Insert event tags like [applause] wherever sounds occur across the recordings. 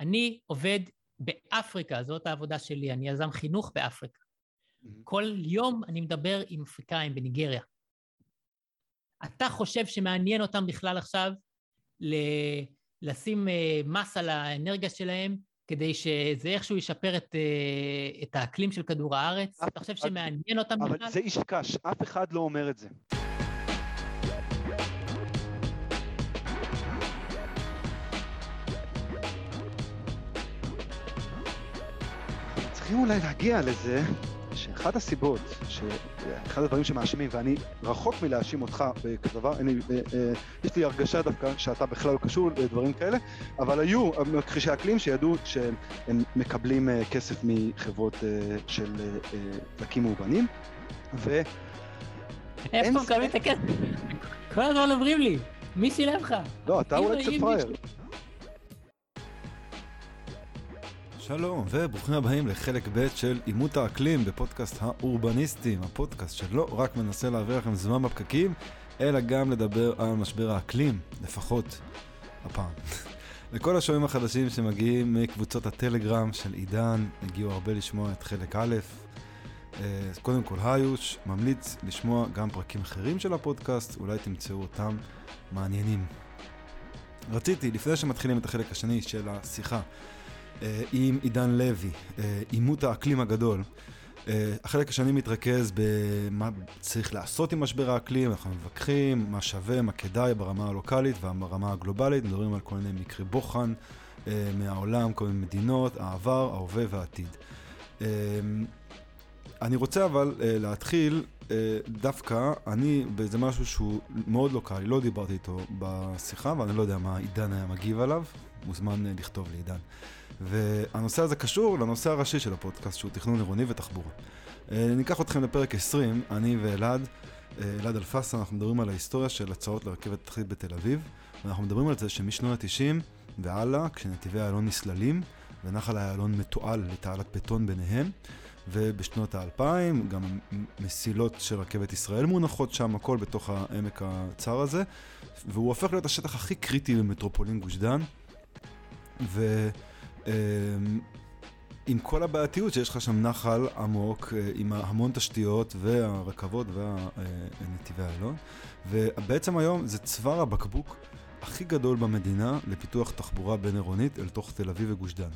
אני עובד באפריקה, זאת העבודה שלי, אני יזם חינוך באפריקה. Mm-hmm. כל יום אני מדבר עם אפריקאים בניגריה. אתה חושב שמעניין אותם בכלל עכשיו ל- לשים uh, מס על האנרגיה שלהם כדי שזה איכשהו ישפר את, uh, את האקלים של כדור הארץ? אתה חושב שמעניין אותם אבל בכלל? אבל זה איש קש, אף אחד לא אומר את זה. צריכים אולי להגיע לזה שאחת הסיבות, שאחד הדברים שמאשימים, ואני רחוק מלהאשים אותך בכדבר, אני, אה, אה, יש לי הרגשה דווקא שאתה בכלל לא קשור לדברים כאלה, אבל היו מכחישי אקלים שידעו שהם מקבלים אה, כסף מחברות של דלקים מאובנים, ו... איפה מקבלים את הכסף? כל הזמן אומרים לי, מי שילם לך? לא, אתה אולי קצת פראייר. שלום וברוכים הבאים לחלק ב' של עימות האקלים בפודקאסט האורבניסטים, הפודקאסט שלא רק מנסה להעביר לכם זמן בפקקים, אלא גם לדבר על משבר האקלים, לפחות הפעם. [laughs] לכל השומעים החדשים שמגיעים מקבוצות הטלגרם של עידן, הגיעו הרבה לשמוע את חלק א', אז קודם כל היוש, ממליץ לשמוע גם פרקים אחרים של הפודקאסט, אולי תמצאו אותם מעניינים. רציתי, לפני שמתחילים את החלק השני של השיחה, אה, עם עידן לוי, אה, עימות האקלים הגדול. אה, החלק השני מתרכז במה צריך לעשות עם משבר האקלים, אנחנו מבקחים, מה שווה, מה כדאי ברמה הלוקאלית וברמה הגלובלית, מדברים על כל מיני מקרי בוחן מהעולם, כל מיני מדינות, העבר, ההווה והעתיד. אני רוצה אבל להתחיל דווקא, אני, זה משהו שהוא מאוד לוקאלי, לא דיברתי איתו בשיחה ואני לא יודע מה עידן היה מגיב עליו, מוזמן לכתוב לעידן. והנושא הזה קשור לנושא הראשי של הפודקאסט, שהוא תכנון עירוני ותחבורה. אה, ניקח אתכם לפרק 20, אני ואלעד, אה, אלעד אלפסה, אנחנו מדברים על ההיסטוריה של הצעות לרכבת תחתית בתל אביב, ואנחנו מדברים על זה שמשנות ה-90 והלאה, כשנתיבי איילון נסללים, ונחל איילון מתועל לתעלת בטון ביניהם, ובשנות האלפיים גם מסילות של רכבת ישראל מונחות שם, הכל בתוך העמק הצר הזה, והוא הופך להיות השטח הכי קריטי במטרופולין גוש דן. ו... אמ, עם כל הבעייתיות שיש לך שם נחל עמוק, אה, עם המון תשתיות והרכבות והנתיבי איילון, ובעצם היום זה צוואר הבקבוק הכי גדול במדינה לפיתוח תחבורה בין-עירונית אל תוך תל אביב וגוש דן.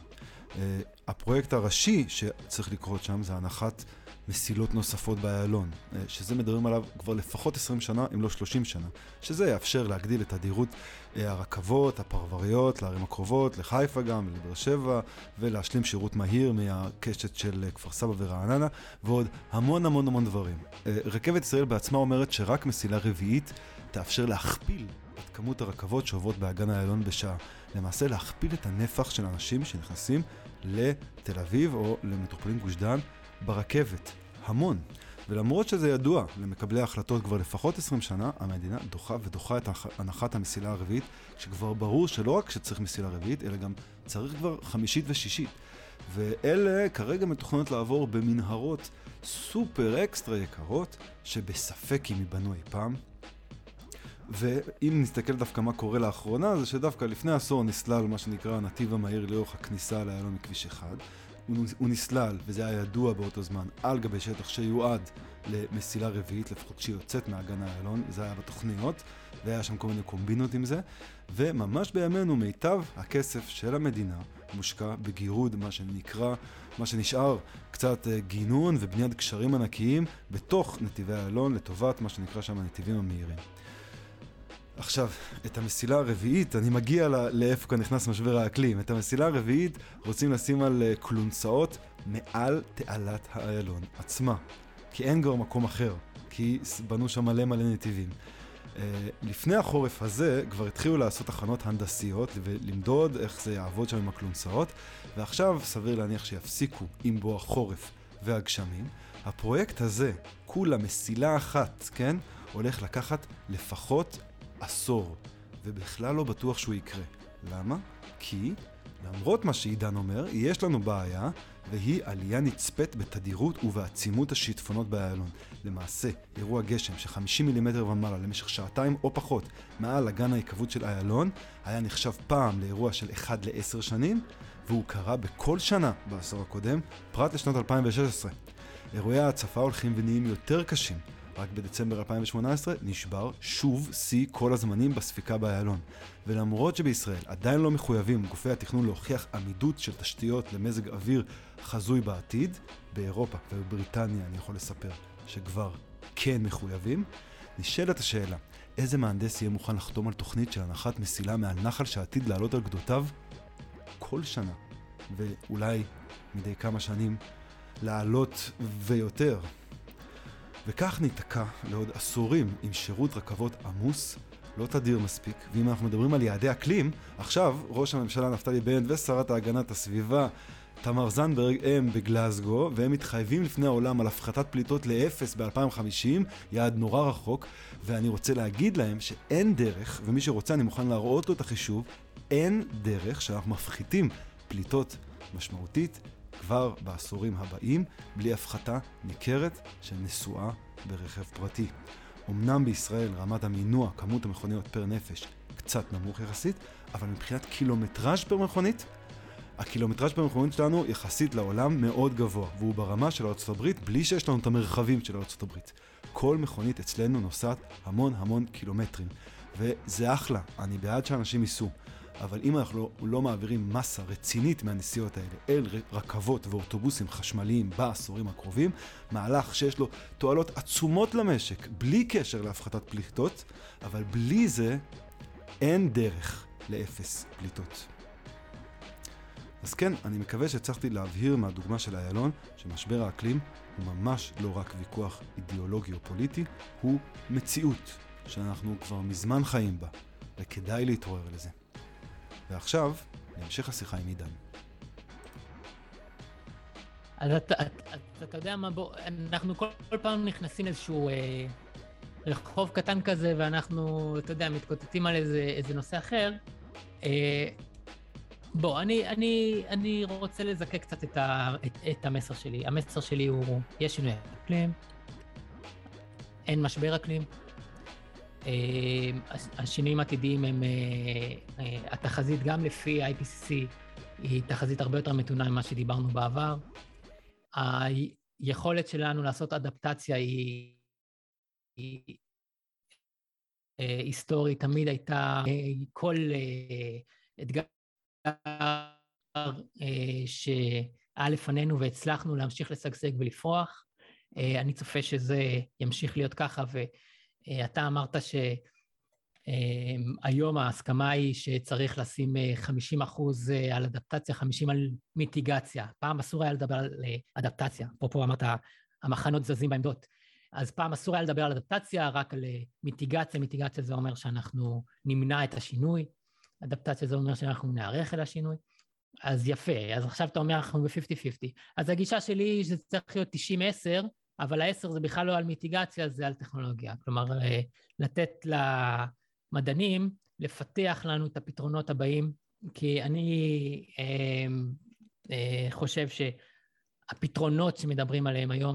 אה, הפרויקט הראשי שצריך לקרות שם זה הנחת מסילות נוספות באיילון, אה, שזה מדברים עליו כבר לפחות 20 שנה, אם לא 30 שנה, שזה יאפשר להגדיל את תדירות אה, הרכבות, הפרבריות, לערים הקרובות, לחיפה גם, לבאר שבע, ולהשלים שירות מהיר מהקשת של כפר סבא ורעננה, ועוד המון המון המון דברים. רכבת ישראל בעצמה אומרת שרק מסילה רביעית תאפשר להכפיל את כמות הרכבות שעוברות באגן איילון בשעה. למעשה להכפיל את הנפח של אנשים שנכנסים לתל אביב או למטרופולין גוש דן ברכבת. המון. ולמרות שזה ידוע למקבלי ההחלטות כבר לפחות 20 שנה, המדינה דוחה ודוחה את הנחת המסילה הרביעית, שכבר ברור שלא רק שצריך מסילה רביעית, אלא גם צריך כבר חמישית ושישית. ואלה כרגע מתוכננות לעבור במנהרות סופר אקסטרה יקרות, שבספק אם ייבנו אי פעם. ואם נסתכל דווקא מה קורה לאחרונה, זה שדווקא לפני עשור נסלל מה שנקרא הנתיב המהיר לאורך הכניסה לאיילון מכביש אחד. הוא, נסלל, וזה היה ידוע באותו זמן, על גבי שטח שיועד למסילה רביעית, לפחות כשהיא יוצאת מהגן האיילון, זה היה בתוכניות, והיה שם כל מיני קומבינות עם זה, וממש בימינו מיטב הכסף של המדינה מושקע בגירוד, מה שנקרא, מה שנשאר, קצת אה, גינון ובניית קשרים ענקיים בתוך נתיבי איילון, לטובת מה שנקרא שם הנתיבים המהירים. עכשיו, את המסילה הרביעית, אני מגיע לאיפה כאן נכנס משבר האקלים. את המסילה הרביעית רוצים לשים על אה, כלונסאות מעל תעלת האיילון עצמה. כי אין כבר מקום אחר, כי בנו שם מלא מלא נתיבים. Uh, לפני החורף הזה כבר התחילו לעשות הכנות הנדסיות ולמדוד איך זה יעבוד שם עם הכלונסאות, ועכשיו סביר להניח שיפסיקו עם בוא החורף והגשמים. הפרויקט הזה, כולה מסילה אחת, כן, הולך לקחת לפחות עשור, ובכלל לא בטוח שהוא יקרה. למה? כי, למרות מה שעידן אומר, יש לנו בעיה, והיא עלייה נצפית בתדירות ובעצימות השיטפונות באיילון. למעשה, אירוע גשם של 50 מילימטר ומעלה למשך שעתיים או פחות מעל אגן ההיקוות של איילון, היה נחשב פעם לאירוע של 1 ל-10 שנים, והוא קרה בכל שנה בעשור הקודם, פרט לשנת 2016. אירועי ההצפה הולכים ונהיים יותר קשים. רק בדצמבר 2018 נשבר שוב שיא כל הזמנים בספיקה באיילון. ולמרות שבישראל עדיין לא מחויבים גופי התכנון להוכיח עמידות של תשתיות למזג אוויר חזוי בעתיד, באירופה ובבריטניה אני יכול לספר שכבר כן מחויבים, נשאלת השאלה, איזה מהנדס יהיה מוכן לחתום על תוכנית של הנחת מסילה מעל נחל שעתיד לעלות על גדותיו כל שנה, ואולי מדי כמה שנים לעלות ויותר. וכך ניתקע לעוד עשורים עם שירות רכבות עמוס, לא תדיר מספיק, ואם אנחנו מדברים על יעדי אקלים, עכשיו ראש הממשלה נפתלי בנט ושרת ההגנת הסביבה תמר זנדברג הם בגלזגו, והם מתחייבים לפני העולם על הפחתת פליטות לאפס ב-2050, יעד נורא רחוק, ואני רוצה להגיד להם שאין דרך, ומי שרוצה אני מוכן להראות לו את החישוב, אין דרך שאנחנו מפחיתים פליטות משמעותית כבר בעשורים הבאים, בלי הפחתה ניכרת של נסועה ברכב פרטי. אמנם בישראל רמת המינוע, כמות המכוניות פר נפש, קצת נמוך יחסית, אבל מבחינת קילומטראז' פר מכונית, הקילומטראז' פר מכונית שלנו יחסית לעולם מאוד גבוה, והוא ברמה של ארצות הברית בלי שיש לנו את המרחבים של ארצות הברית. כל מכונית אצלנו נוסעת המון המון קילומטרים, וזה אחלה, אני בעד שאנשים ייסעו. אבל אם אנחנו לא, לא מעבירים מסה רצינית מהנסיעות האלה אל רכבות ואוטובוסים חשמליים בעשורים הקרובים, מהלך שיש לו תועלות עצומות למשק, בלי קשר להפחתת פליטות, אבל בלי זה אין דרך לאפס פליטות. אז כן, אני מקווה שהצלחתי להבהיר מהדוגמה של איילון שמשבר האקלים הוא ממש לא רק ויכוח אידיאולוגי או פוליטי, הוא מציאות שאנחנו כבר מזמן חיים בה, וכדאי להתעורר לזה. ועכשיו, להמשך השיחה עם עידן. אז אתה, אתה, אתה יודע מה, בוא, אנחנו כל, כל פעם נכנסים לאיזשהו אה, רחוב קטן כזה, ואנחנו, אתה יודע, מתקוטטים על איזה, איזה נושא אחר. אה, בוא, אני, אני, אני רוצה לזקק קצת את, ה, את, את המסר שלי. המסר שלי הוא, יש שינוי אקלים, אין משבר אקלים, השינויים העתידיים הם, אה, אה, התחזית גם לפי IPCC היא תחזית הרבה יותר מתונה ממה שדיברנו בעבר. היכולת שלנו לעשות אדפטציה היא, היא היסטורית, תמיד הייתה כל אתגר שהיה לפנינו והצלחנו להמשיך לשגשג ולפרוח. אני צופה שזה ימשיך להיות ככה, ואתה אמרת שהיום ההסכמה היא שצריך לשים 50 אחוז על אדפטציה, 50 על מיטיגציה. פעם אסור היה לדבר על אדפטציה, אפרופו אמרת, המחנות זזים בעמדות. אז פעם אסור היה לדבר על אדפטציה, רק על מיטיגציה. מיטיגציה זה אומר שאנחנו נמנע את השינוי. אדפטציה זה אומר שאנחנו נערך אל השינוי. אז יפה, אז עכשיו אתה אומר אנחנו ב-50-50. אז הגישה שלי היא שזה צריך להיות 90-10, אבל ה-10 זה בכלל לא על מיטיגציה, זה על טכנולוגיה. כלומר, אה, לתת למדענים לפתח לנו את הפתרונות הבאים, כי אני אה, אה, חושב שהפתרונות שמדברים עליהם היום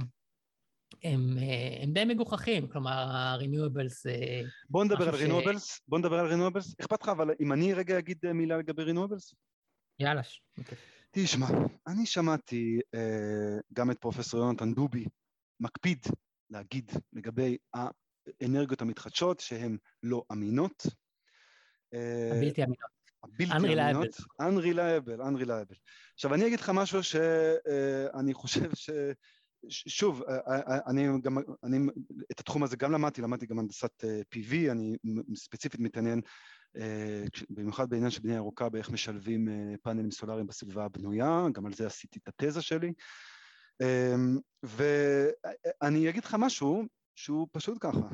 הם, אה, הם די מגוחכים, כלומר ה-renewables... אה, בוא נדבר על renewables, ש... בוא נדבר על renewables. אכפת לך, אבל אם אני רגע אגיד אה, מילה לגבי renewables? יאללה. תשמע, אני שמעתי אה, גם את פרופסור יונתן דובי מקפיד להגיד לגבי האנרגיות המתחדשות שהן לא אמינות. הבלתי אמינות. הבלתי אמינות. Unreliable, unreliable. עכשיו אני אגיד לך משהו שאני חושב ש... שוב, אה, אה, אה, אני גם, אני את התחום הזה גם למדתי, למדתי גם הנדסת PV, אני ספציפית מתעניין במיוחד בעניין של בנייה ירוקה באיך משלבים פאנלים סולאריים בסביבה הבנויה, גם על זה עשיתי את התזה שלי. ואני אגיד לך משהו שהוא פשוט ככה,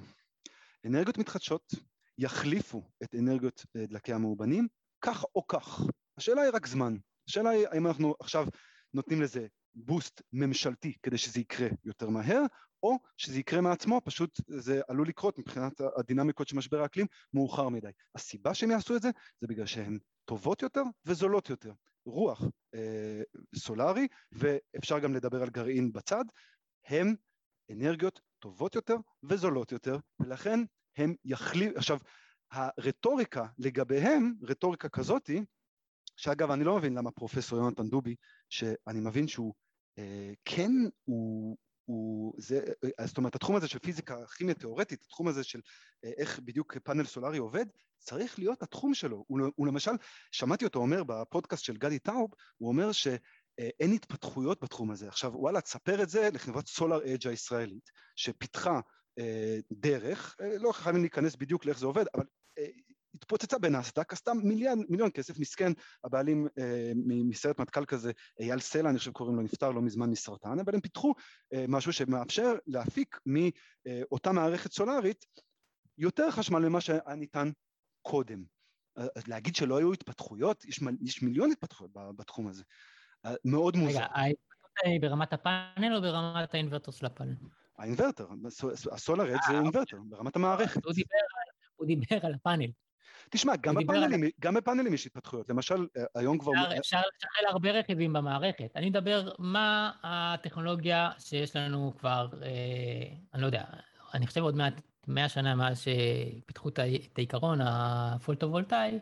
אנרגיות מתחדשות יחליפו את אנרגיות דלקי המאובנים, כך או כך. השאלה היא רק זמן. השאלה היא האם אנחנו עכשיו נותנים לזה בוסט ממשלתי כדי שזה יקרה יותר מהר, או שזה יקרה מעצמו, פשוט זה עלול לקרות מבחינת הדינמיקות של משבר האקלים מאוחר מדי. הסיבה שהם יעשו את זה, זה בגלל שהן טובות יותר וזולות יותר. רוח אה, סולארי, ואפשר גם לדבר על גרעין בצד, הם אנרגיות טובות יותר וזולות יותר, ולכן הם יחליף, עכשיו הרטוריקה לגביהם, רטוריקה כזאתי, שאגב, אני לא מבין למה פרופסור יונתן דובי, שאני מבין שהוא אה, כן, הוא, הוא, זה, אה, זאת אומרת, התחום הזה של פיזיקה, כימיה תיאורטית, התחום הזה של אה, איך בדיוק פאנל סולארי עובד, צריך להיות התחום שלו. הוא, הוא למשל, שמעתי אותו אומר בפודקאסט של גדי טאוב, הוא אומר שאין התפתחויות בתחום הזה. עכשיו, וואלה, תספר את זה לחברת סולאר אג' הישראלית, שפיתחה אה, דרך, אה, לא חייבים להיכנס בדיוק לאיך זה עובד, אבל אה, התפוצצה בנסדק, עשתה מיליון, מיליון כסף, מסכן, הבעלים אה, מסרט מטכ"ל כזה, אייל סלע, אני חושב קוראים לו, נפטר לא מזמן מסרטן, אבל הם פיתחו אה, משהו שמאפשר להפיק מאותה מערכת סולארית יותר חשמל ממה שהיה ניתן קודם. אז להגיד שלא היו התפתחויות, יש, יש מיליון התפתחויות בתחום הזה. אה, מאוד מוזר. רגע, ההתפתחות היא ברמת הפאנל או ברמת האינוורטור של הפאנל? האינוורטר, הסולאר אד זה אה, אינוורטר, ברמת המערכת. הוא דיבר על הפאנל. תשמע, גם בפאנלים, על... גם בפאנלים יש התפתחויות. למשל, אה, היום כבר... אפשר, אפשר לשחרר הרבה רכיבים במערכת. אני מדבר מה הטכנולוגיה שיש לנו כבר, אה, אני לא יודע, אני חושב עוד מעט, מאה שנה מאז שפיתחו את העיקרון הפולטו-וולטאי,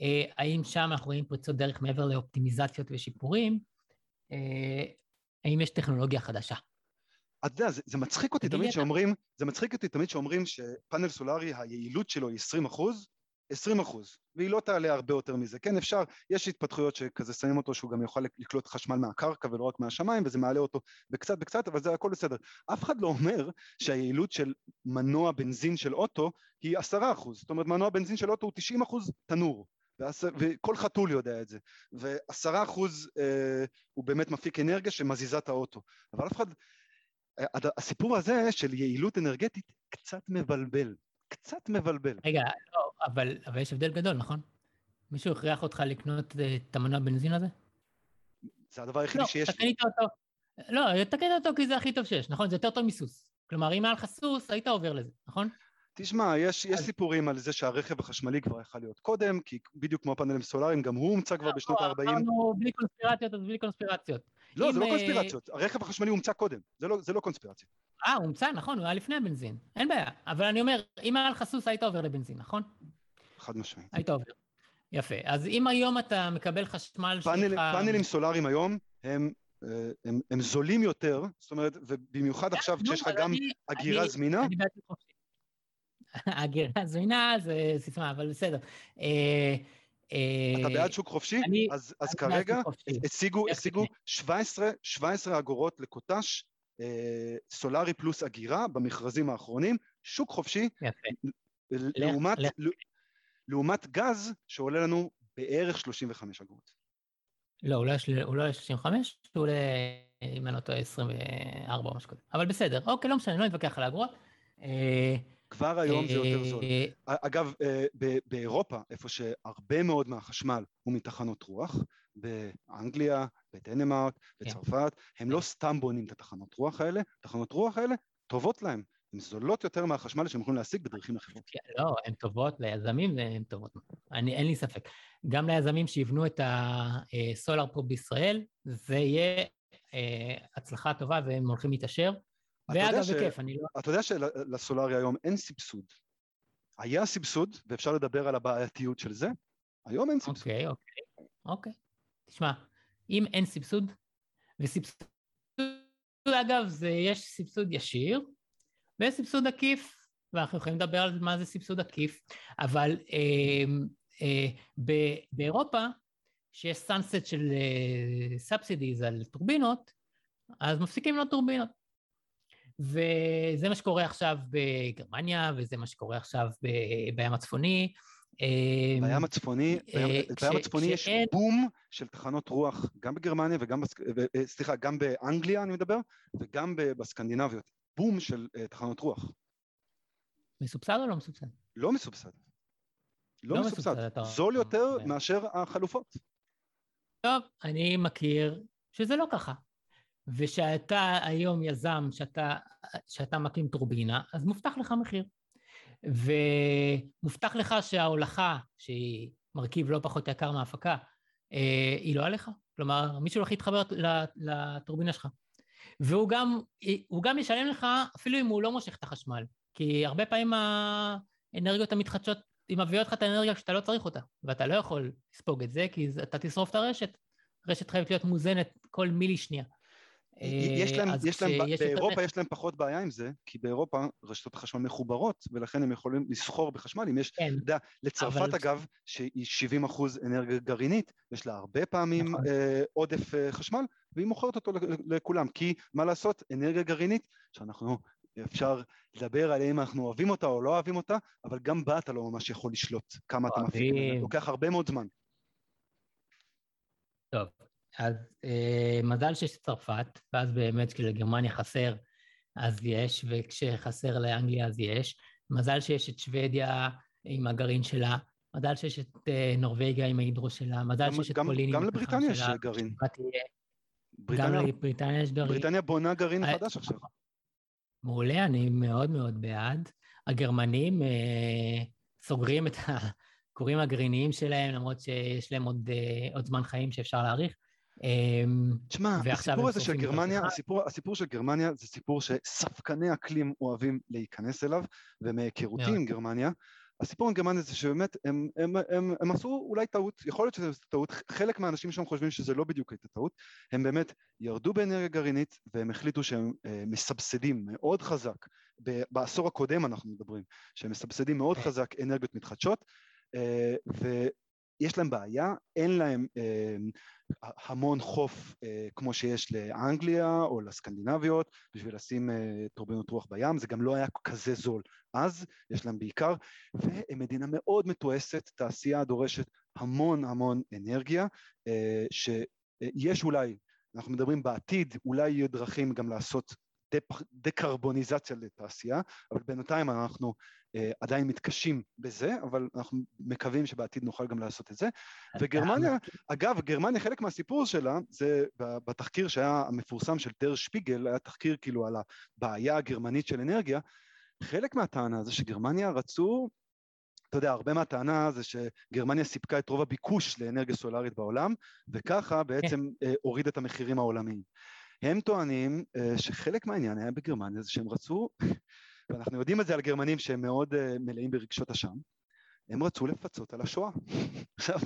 אה, האם שם אנחנו רואים פריצות דרך מעבר לאופטימיזציות ושיפורים? אה, האם יש טכנולוגיה חדשה? אתה יודע, זה, זה מצחיק אותי תמיד שאומרים, זה מצחיק אותי תמיד שאומרים שפאנל סולארי, היעילות שלו היא 20 אחוז, 20 אחוז, והיא לא תעלה הרבה יותר מזה. כן, אפשר, יש התפתחויות שכזה שמים אותו שהוא גם יוכל לקלוט חשמל מהקרקע ולא רק מהשמיים, וזה מעלה אותו בקצת בקצת, אבל זה הכל בסדר. אף אחד לא אומר שהיעילות של מנוע בנזין של אוטו היא 10 אחוז. זאת אומרת, מנוע בנזין של אוטו הוא 90 אחוז תנור. וכל חתול יודע את זה, ועשרה אחוז אה, הוא באמת מפיק אנרגיה שמזיזה את האוטו, אבל אף אחד, הסיפור הזה של יעילות אנרגטית קצת מבלבל, קצת מבלבל. רגע, לא, אבל, אבל יש הבדל גדול, נכון? מישהו הכריח אותך לקנות אה, את המנוע בנזין הזה? זה הדבר היחידי לא, שיש לי. לא, תקנית אותו. לא, תקנית אותו כי זה הכי טוב שיש, נכון? זה יותר טוב מסוס. כלומר, אם היה לך סוס, היית עובר לזה, נכון? תשמע, יש, יש סיפורים על זה שהרכב החשמלי כבר יכול להיות קודם, כי בדיוק כמו הפאנלים סולאריים, גם הוא הומצא כבר בשנות ה-40. אמרנו בלי קונספירציות, אז בלי קונספירציות. לא, זה לא אה, קונספירציות, הרכב החשמלי הומצא קודם, זה לא, זה לא קונספירציה. אה, הומצא, נכון, הוא היה לפני הבנזין, אין בעיה. אבל אני אומר, אם היה לך סוס, היית עובר לבנזין, נכון? חד משמעית. היית עובר. יפה. אז אם היום אתה מקבל חשמל פאנל, שלך... פאנלים סולאריים היום הם אה, הם, הם זולים יותר, זאת אומרת, ובמיוחד עכשיו כשיש לך גם אגירה זמינה. אני [laughs] הגירה זמינה זה סיסמה, אבל בסדר. אה, אה, אתה בעד שוק חופשי? אז, אז כרגע השיגו, השיגו 17, 17 אגורות לקוטש אה, סולארי פלוס אגירה במכרזים האחרונים, שוק חופשי, יפה. לעומת, לעומת גז שעולה לנו בערך 35 אגורות. לא, הוא לא היה 35, הוא עולה, אם אני לא טועה, 24 או משהו כזה. אבל בסדר, אוקיי, לא משנה, אני לא אתווכח על האגורות. כבר היום זה יותר זול. אה, אגב, אה, באירופה, איפה שהרבה מאוד מהחשמל הוא מתחנות רוח, באנגליה, בדנמרק, כן. בצרפת, הם לא כן. סתם בונים את התחנות רוח האלה, תחנות רוח האלה טובות להם. הן זולות יותר מהחשמל שהם יכולים להשיג בדרכים אחרות. כן, לא, הן טובות ליזמים והן טובות. אני, אין לי ספק. גם ליזמים שיבנו את הסולאר פה בישראל, זה יהיה אה, הצלחה טובה והם הולכים להתעשר. ואגב, בכיף, אני לא... אתה יודע שלסולארי היום אין סבסוד. היה סבסוד, ואפשר לדבר על הבעייתיות של זה, היום אין סבסוד. אוקיי, אוקיי, אוקיי. תשמע, אם אין סבסוד, וסבסוד, אגב, זה, יש סבסוד ישיר, ויש סבסוד עקיף, ואנחנו יכולים לדבר על מה זה סבסוד עקיף, אבל אה, אה, ב- באירופה, שיש sunset של subsidies אה, על טורבינות, אז מפסיקים לו טורבינות. וזה מה שקורה עכשיו בגרמניה, וזה מה שקורה עכשיו בים הצפוני. אמ, בים הצפוני, אה, בים הצפוני יש בום של תחנות רוח, גם בגרמניה וגם, אה, סליחה, גם באנגליה אני מדבר, וגם בסקנדינביות. בום של אה, תחנות רוח. מסובסד או לא מסובסד? לא מסובסד. לא, לא מסובסד. זול יותר מאשר החלופות. טוב, אני מכיר שזה לא ככה. ושאתה היום יזם, שאתה, שאתה מקים טורבינה, אז מובטח לך מחיר. ומובטח לך שההולכה, שהיא מרכיב לא פחות יקר מההפקה, אה, היא לא עליך. כלומר, מישהו הולך להתחבר לטורבינה שלך. והוא גם, גם ישלם לך אפילו אם הוא לא מושך את החשמל, כי הרבה פעמים האנרגיות המתחדשות היא מביאה אותך את האנרגיה כשאתה לא צריך אותה, ואתה לא יכול לספוג את זה, כי אתה תשרוף את הרשת. רשת חייבת להיות מוזנת כל מילי שנייה. יש להם, יש להם, באירופה יש להם פחות בעיה עם זה, כי באירופה רשתות החשמל מחוברות, ולכן הם יכולים לסחור בחשמל. אם יש, כן, אתה יודע, לצרפת אבל... אגב, שהיא 70 אחוז אנרגיה גרעינית, יש לה הרבה פעמים נכון. אה, עודף אה, חשמל, והיא מוכרת אותו לכולם, כי מה לעשות, אנרגיה גרעינית, שאנחנו, אפשר לדבר על אם אנחנו אוהבים אותה או לא אוהבים אותה, אבל גם בה אתה לא ממש יכול לשלוט כמה אתה מפיק, לוקח הרבה מאוד זמן. טוב, אז אה, מזל שיש צרפת, ואז באמת כשלגרמניה חסר אז יש, וכשחסר לאנגליה אז יש. מזל שיש את שוודיה עם הגרעין שלה, מזל שיש את אה, נורבגיה עם ההידרו שלה, מזל גם, שיש את פולין עם הפחם שלה. גם לבריטניה יש גרעין. בריטניה, גם לבריטניה יש גרעין. בריטניה בונה גרעין I... אה, חדש עכשיו. מעולה, אני מאוד מאוד בעד. הגרמנים אה, סוגרים את הכורים [laughs] הגרעיניים שלהם, למרות שיש להם עוד, אה, עוד זמן חיים שאפשר להאריך. אמ, תשמע, הסיפור הזה של גרמניה, הסיפור, הסיפור של גרמניה זה סיפור שספקני אקלים אוהבים להיכנס אליו, ומהיכרותי עם גרמניה, הסיפור עם גרמניה זה שבאמת הם, הם, הם, הם, הם עשו אולי טעות, יכול להיות שזו טעות, חלק מהאנשים שם חושבים שזה לא בדיוק הייתה טעות, הם באמת ירדו באנרגיה גרעינית והם החליטו שהם אה, מסבסדים מאוד חזק, בעשור הקודם אנחנו מדברים, שהם מסבסדים מאוד כן. חזק אנרגיות מתחדשות, אה, ויש להם בעיה, אין להם אה, המון חוף אה, כמו שיש לאנגליה או לסקנדינביות בשביל לשים אה, טורבינות רוח בים, זה גם לא היה כזה זול. אז, יש להם בעיקר, והם מדינה מאוד מתועסת, תעשייה דורשת המון המון אנרגיה, אה, שיש אולי, אנחנו מדברים בעתיד, אולי יהיו דרכים גם לעשות דקרבוניזציה לתעשייה, אבל בינתיים אנחנו אה, עדיין מתקשים בזה, אבל אנחנו מקווים שבעתיד נוכל גם לעשות את זה. וגרמניה, אגב, גרמניה, חלק מהסיפור שלה, זה בתחקיר שהיה המפורסם של דר שפיגל, היה תחקיר כאילו על הבעיה הגרמנית של אנרגיה, חלק מהטענה זה שגרמניה רצו, אתה יודע, הרבה מהטענה זה שגרמניה סיפקה את רוב הביקוש לאנרגיה סולארית בעולם, וככה בעצם כן. הוריד את המחירים העולמיים. הם טוענים uh, שחלק מהעניין היה בגרמניה זה שהם רצו, [laughs] ואנחנו יודעים את זה על גרמנים שהם מאוד uh, מלאים ברגשות אשם, הם רצו לפצות על השואה. [laughs] עכשיו,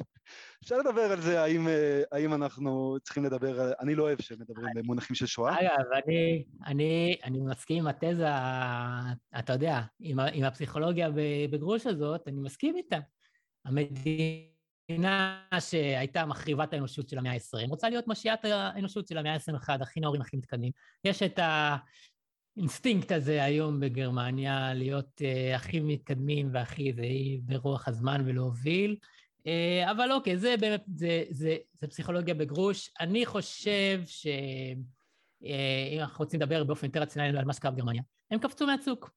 אפשר לדבר על זה, האם, אה, האם אנחנו צריכים לדבר, אני לא אוהב שמדברים במונחים של שואה. אגב, אני, אני, אני מסכים עם התזה, אתה יודע, עם, עם הפסיכולוגיה בגרוש הזאת, אני מסכים איתה. המדינה שהייתה מחריבת האנושות של המאה ה-20, רוצה להיות משיעת האנושות של המאה ה-21, הכי נאורים, הכי מתקדמים. יש את. האינסטינקט הזה היום בגרמניה, להיות אה, הכי מתקדמים והכי זה ברוח הזמן ולהוביל. אה, אבל אוקיי, זה באמת, זה, זה, זה פסיכולוגיה בגרוש. אני חושב שאם uh, אנחנו רוצים לדבר באופן יותר רציונלי על מה שקרה בגרמניה, הם קפצו מהצוק.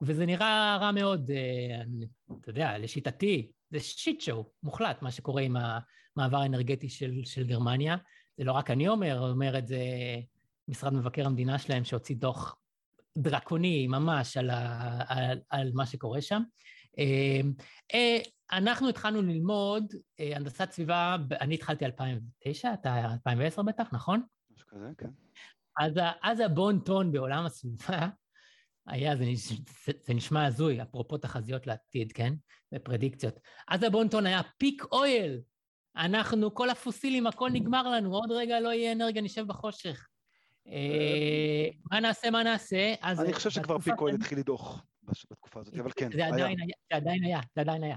וזה נראה רע מאוד, uh, אתה יודע, לשיטתי, זה שיט שואו מוחלט, מה שקורה עם המעבר האנרגטי של, של גרמניה. זה לא רק אני אומר, אומר את זה משרד מבקר המדינה שלהם שהוציא דוח דרקוני ממש על, ה, על, על מה שקורה שם. אמ, אה, אנחנו התחלנו ללמוד אה, הנדסת סביבה, אני התחלתי 2009, אתה 2010 בטח, נכון? משהו כזה, כן. אז, אז הבון טון בעולם הסביבה היה, זה, זה, זה נשמע הזוי, אפרופו תחזיות לעתיד, כן? ופרדיקציות. אז הבון טון היה פיק אויל. אנחנו, כל הפוסילים, הכל נגמר לנו, עוד רגע לא יהיה אנרגיה, נשב בחושך. אה, מה נעשה, מה נעשה? אני חושב שכבר פיקו התחיל לדוח בתקופה הזאת, אבל כן, זה עדיין היה, זה עדיין היה, זה עדיין היה.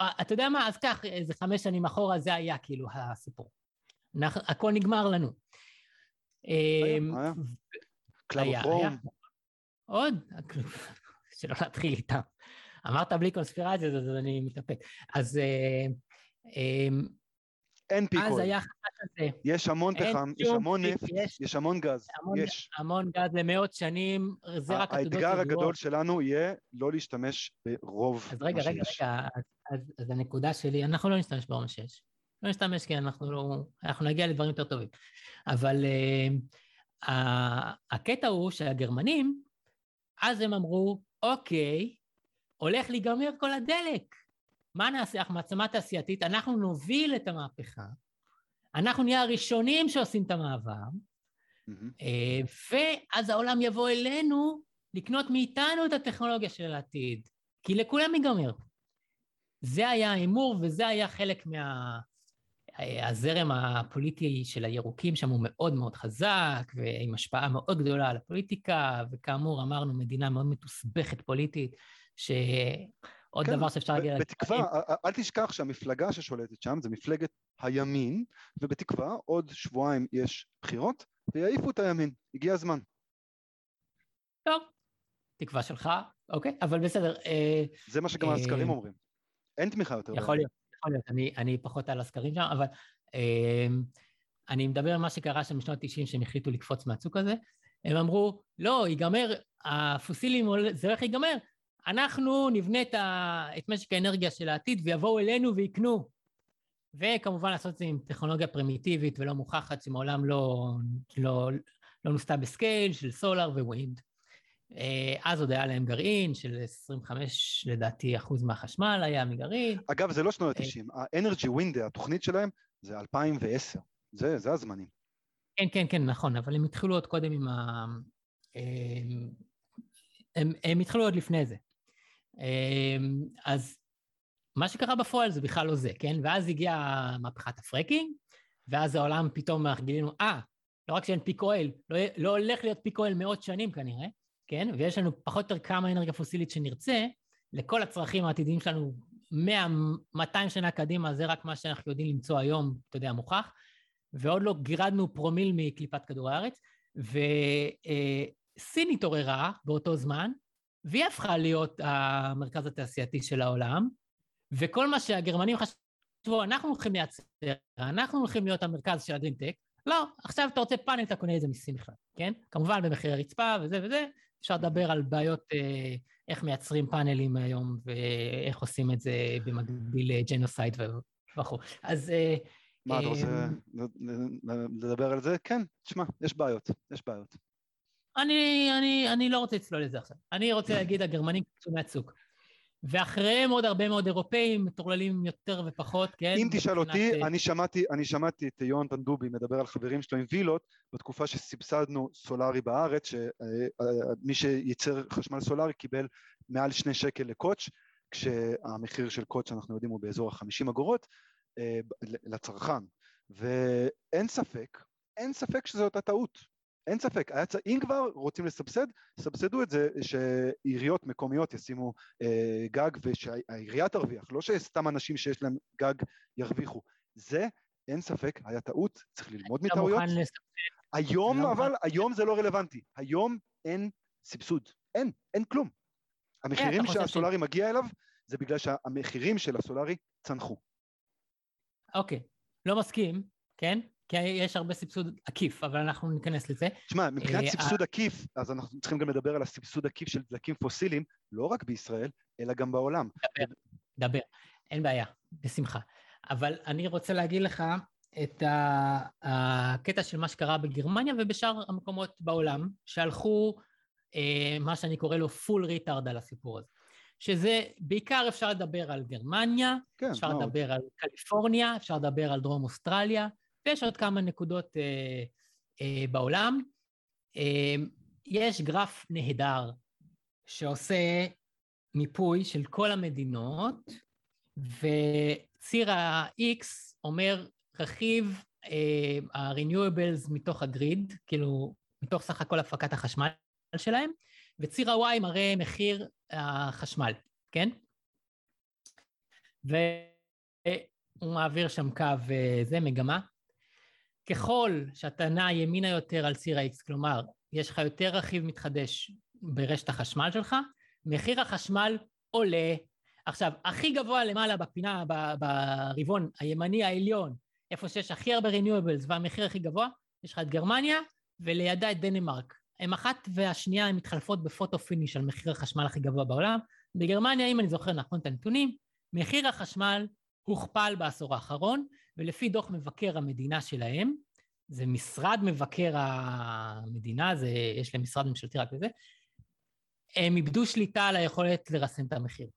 אה, אתה יודע מה, אז קח איזה חמש שנים אחורה, זה היה כאילו הסיפור. הכל נגמר לנו. היה, היה. club. עוד, [laughs] שלא להתחיל איתם. אמרת בלי קונספירציה, אז אני מתאפק. אז אה, אין peak oil. אז היה חשש הזה. יש המון פחם, יש המון נפט, יש, המון גז. יש. המון גז למאות שנים, זה רק עתודות האתגר הגדול שלנו יהיה לא להשתמש ברוב אז רגע, רגע, רגע, אז, הנקודה שלי, אנחנו לא נשתמש ברוב שיש. לא נשתמש כי אנחנו לא... אנחנו נגיע לדברים יותר טובים. אבל uh, הקטע הוא שהגרמנים, אז הם אמרו, אוקיי, הולך להיגמר כל הדלק. מה נעשה? אנחנו מעצמה תעשייתית, אנחנו נוביל את המהפכה, אנחנו נהיה הראשונים שעושים את המעבר, mm-hmm. ואז העולם יבוא אלינו לקנות מאיתנו את הטכנולוגיה של העתיד, כי לכולם ייגמר. זה היה ההימור וזה היה חלק מה... הזרם הפוליטי של הירוקים שם הוא מאוד מאוד חזק, ועם השפעה מאוד גדולה על הפוליטיקה, וכאמור, אמרנו, מדינה מאוד מתוסבכת פוליטית, שעוד כן, דבר שאפשר להגיד... בתקווה, לה... אל תשכח שהמפלגה ששולטת שם זה מפלגת הימין, ובתקווה עוד שבועיים יש בחירות, ויעיפו את הימין, הגיע הזמן. טוב, תקווה שלך, אוקיי, אבל בסדר. אה, זה מה שגם הסקרים אה, אומרים. אין תמיכה יותר. יכול להיות. יכול להיות, אני, אני פחות על הסקרים שם, אבל אה, אני מדבר על מה שקרה שם בשנות ה-90, שהם החליטו לקפוץ מהצוק הזה. הם אמרו, לא, ייגמר, הפוסילים, זה הולך להיגמר, אנחנו נבנה את, ה, את משק האנרגיה של העתיד ויבואו אלינו ויקנו. וכמובן לעשות את זה עם טכנולוגיה פרימיטיבית ולא מוכחת, שמעולם לא, לא, לא נוסתה ב scale של solar wind. אה, אז עוד היה להם גרעין של 25 לדעתי אחוז מהחשמל היה מגרעין. אגב זה לא שנות ה-90, ה Energiewende, התוכנית שלהם זה 2010, זה, זה הזמנים. כן, כן, כן, נכון, אבל הם התחילו עוד קודם עם ה... הם, הם, הם התחילו עוד לפני זה. אה, אז מה שקרה בפועל זה בכלל לא זה, כן? ואז הגיעה מהפכת ה fracking, ואז העולם פתאום גילינו, אה, לא רק שאין פיק אוהל, לא, לא הולך להיות פיק אוהל מאות שנים כנראה, כן? ויש לנו פחות או יותר כמה אנרגיה פוסילית שנרצה, לכל הצרכים העתידיים שלנו 100-200 שנה קדימה, זה רק מה שאנחנו יודעים למצוא היום, אתה יודע, מוכח, ועוד לא גירדנו פרומיל מקליפת כדור הארץ, וסין התעוררה באותו זמן, והיא הפכה להיות המרכז התעשייתי של העולם, וכל מה שהגרמנים חשבו, אנחנו הולכים לייצר, אנחנו הולכים להיות המרכז של הדרינטק, לא, עכשיו אתה רוצה פאנל, אתה קונה את זה מסין בכלל, כן? כמובן במחירי רצפה וזה וזה, אפשר לדבר על בעיות, אה, איך מייצרים פאנלים היום ואיך עושים את זה במקביל לג'נוסייד וכו'. אז... אה, מה, אתה רוצה אה, לדבר על זה? כן, תשמע, יש בעיות, יש בעיות. אני, אני, אני לא רוצה לצלול לזה עכשיו. אני רוצה להגיד, הגרמנים קצו מהצוק. ואחריהם עוד הרבה מאוד אירופאים, מטורללים יותר ופחות, כן? אם תשאל אותי, אה, אני שמעתי, אני שמעתי את יונתן דובי מדבר על חברים שלו עם וילות, בתקופה שסבסדנו סולארי בארץ, שמי אה, אה, שייצר חשמל סולארי קיבל מעל שני שקל לקוטש, כשהמחיר של קוטש אנחנו יודעים הוא באזור ה-50 אגורות לצרכן, ואין ספק, אין ספק שזו אותה טעות, אין ספק, צ... אם כבר רוצים לסבסד, סבסדו את זה שעיריות מקומיות ישימו אה, גג ושהעירייה תרוויח, לא שסתם אנשים שיש להם גג ירוויחו. זה, אין ספק, היה טעות, צריך ללמוד מטעויות. היום לא אבל, היום זה לא רלוונטי. היום אין סבסוד, אין, אין כלום. המחירים שהסולארי מגיע אליו, זה בגלל שהמחירים של הסולארי צנחו. אוקיי, לא מסכים, כן? כי יש הרבה סבסוד עקיף, אבל אנחנו ניכנס לזה. תשמע, מבחינת אה, סבסוד עקיף, אז אנחנו צריכים גם לדבר על הסבסוד עקיף של דלקים פוסיליים, לא רק בישראל, אלא גם בעולם. דבר, דבר, אין בעיה, בשמחה. אבל אני רוצה להגיד לך את הקטע של מה שקרה בגרמניה ובשאר המקומות בעולם, שהלכו, אה, מה שאני קורא לו full retard על הסיפור הזה. שזה, בעיקר אפשר לדבר על גרמניה, כן, אפשר לדבר עוד. על קליפורניה, אפשר לדבר על דרום אוסטרליה, ויש עוד כמה נקודות אה, אה, בעולם. אה, יש גרף נהדר שעושה מיפוי של כל המדינות, וציר ה-X אומר רכיב אה, ה-renewables מתוך הגריד, כאילו מתוך סך הכל הפקת החשמל שלהם, וציר ה-Y מראה מחיר החשמל, כן? והוא מעביר שם קו, אה, זה מגמה. ככל שאתה נע ימינה יותר על ציר ה-X, כלומר, יש לך יותר רכיב מתחדש ברשת החשמל שלך, מחיר החשמל עולה. עכשיו, הכי גבוה למעלה בפינה, ברבעון הימני העליון, איפה שיש הכי הרבה renewables והמחיר הכי גבוה, יש לך את גרמניה ולידה את דנמרק. הם אחת והשנייה הן מתחלפות בפוטו פיניש על מחיר החשמל הכי גבוה בעולם. בגרמניה, אם אני זוכר נכון את הנתונים, מחיר החשמל הוכפל בעשור האחרון, ולפי דוח מבקר המדינה שלהם, זה משרד מבקר המדינה, זה, יש להם משרד ממשלתי רק לזה, הם איבדו שליטה על היכולת לרסן את המחיר.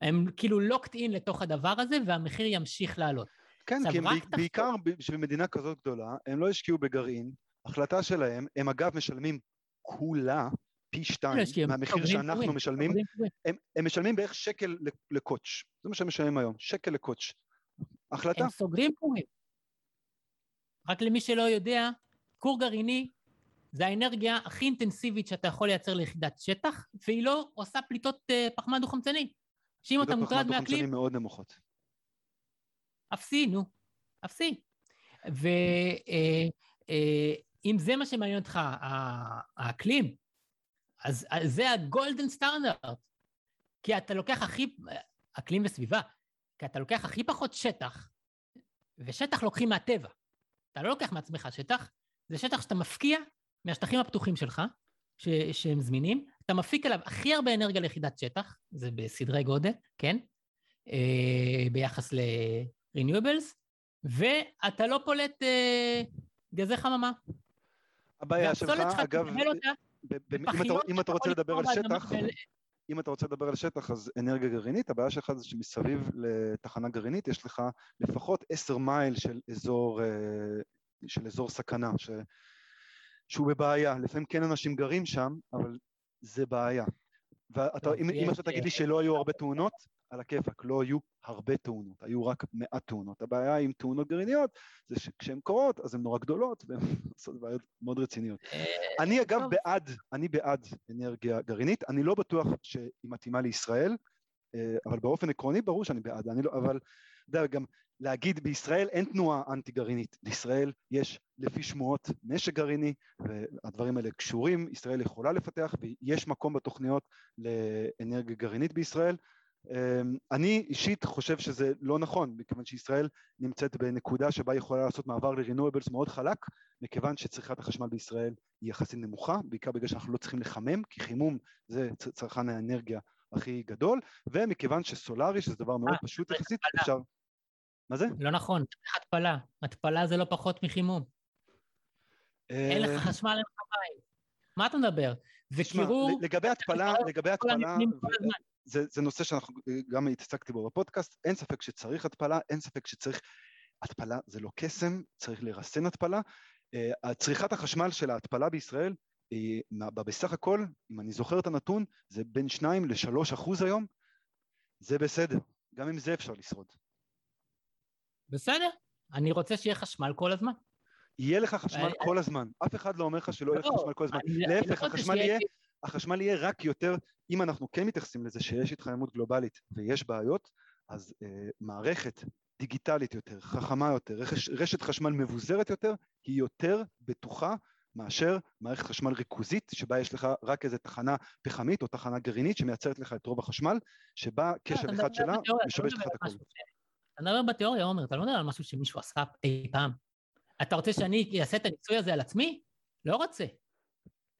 הם כאילו locked in לתוך הדבר הזה, והמחיר ימשיך לעלות. כן, כי הם בעיקר בשביל מדינה כזאת גדולה, הם לא השקיעו בגרעין, החלטה שלהם, הם אגב משלמים כולה פי שתיים מהמחיר שאנחנו משלמים, הם, הם משלמים בערך שקל לקוטש, זה מה שהם משלמים היום, שקל לקוטש. החלטה? הם סוגרים כורים. רק למי שלא יודע, כור גרעיני זה האנרגיה הכי אינטנסיבית שאתה יכול לייצר ליחידת שטח, והיא לא עושה פליטות uh, פחמן דו-חמצני. שאם אתה מוטרד מהאקלים... פליטות פחמן דו-חמצני מאוד נמוכות. אפסי, נו. אפסי. ואם אה, אה, זה מה שמעניין אותך, האקלים, אז, אז זה הגולדן סטנדרט. כי אתה לוקח הכי... אקלים וסביבה. כי אתה לוקח הכי פחות שטח, ושטח לוקחים מהטבע. אתה לא לוקח מעצמך שטח, זה שטח שאתה מפקיע מהשטחים הפתוחים שלך, ש, שהם זמינים, אתה מפיק אליו הכי הרבה אנרגיה ליחידת שטח, זה בסדרי גודל, כן? אה, ביחס ל-renewables, ואתה לא פולט אה, גזי חממה. הבעיה שלך, אגב, אם אתה רוצה לדבר על שטח, אם אתה רוצה לדבר על שטח, אז אנרגיה גרעינית, הבעיה שלך זה שמסביב לתחנה גרעינית יש לך לפחות עשר מייל של אזור, אה, של אזור סכנה, ש, שהוא בבעיה. לפעמים כן אנשים גרים שם, אבל זה בעיה. ואם עכשיו תגיד לי שלא היו הרבה תאונות, על הכיפאק, לא היו הרבה תאונות, היו רק מעט תאונות. הבעיה עם תאונות גרעיניות זה שכשהן קורות אז הן נורא גדולות והן [laughs] עושות בעיות מאוד רציניות. אה, אני אגב בעד, אני בעד אנרגיה גרעינית, אני לא בטוח שהיא מתאימה לישראל, אה, אבל באופן עקרוני ברור שאני בעד, אני לא, אבל אתה יודע, גם להגיד בישראל אין תנועה אנטי גרעינית, לישראל יש לפי שמועות נשק גרעיני והדברים האלה קשורים, ישראל יכולה לפתח ויש מקום בתוכניות לאנרגיה גרעינית בישראל, אני אישית חושב שזה לא נכון, מכיוון שישראל נמצאת בנקודה שבה היא יכולה לעשות מעבר ל-renewables מאוד חלק, מכיוון שצריכת החשמל בישראל היא יחסית נמוכה, בעיקר בגלל שאנחנו לא צריכים לחמם, כי חימום זה צרכן האנרגיה הכי גדול, ומכיוון שסולארי, שזה דבר מאוד 아, אה, פשוט יחסית, אפשר... מה זה? לא נכון, התפלה. התפלה זה לא פחות מחימום. אין לך אה, חשמל, אין לך מים. מה אתה מדבר? זה קירור... לגבי התפלה, לגבי התפלה... זה, זה נושא שאנחנו גם התעסקתי בו בפודקאסט, אין ספק שצריך התפלה, אין ספק שצריך, התפלה זה לא קסם, צריך לרסן התפלה. Uh, צריכת החשמל של ההתפלה בישראל, היא, בסך הכל, אם אני זוכר את הנתון, זה בין 2 ל-3 אחוז היום, זה בסדר, גם עם זה אפשר לשרוד. בסדר, אני רוצה שיהיה חשמל כל הזמן. יהיה לך חשמל כל הזמן, אף אחד לא אומר לך שלא יהיה לך לא, חשמל כל הזמן, להפך, החשמל יהיה... החשמל יהיה רק יותר, אם אנחנו כן מתייחסים לזה שיש התחממות גלובלית ויש בעיות, אז אה, מערכת דיגיטלית יותר, חכמה יותר, רש, רשת חשמל מבוזרת יותר, היא יותר בטוחה מאשר מערכת חשמל ריכוזית, שבה יש לך רק איזה תחנה פחמית או תחנה גרעינית שמייצרת לך את רוב החשמל, שבה כשל אחד שלה משבש לך את הכול. אתה מדבר בתיאוריה, עומר, אתה לא מדבר על משהו שמישהו עשה אי פעם. אתה רוצה שאני אעשה את הניסוי הזה על עצמי? לא רוצה.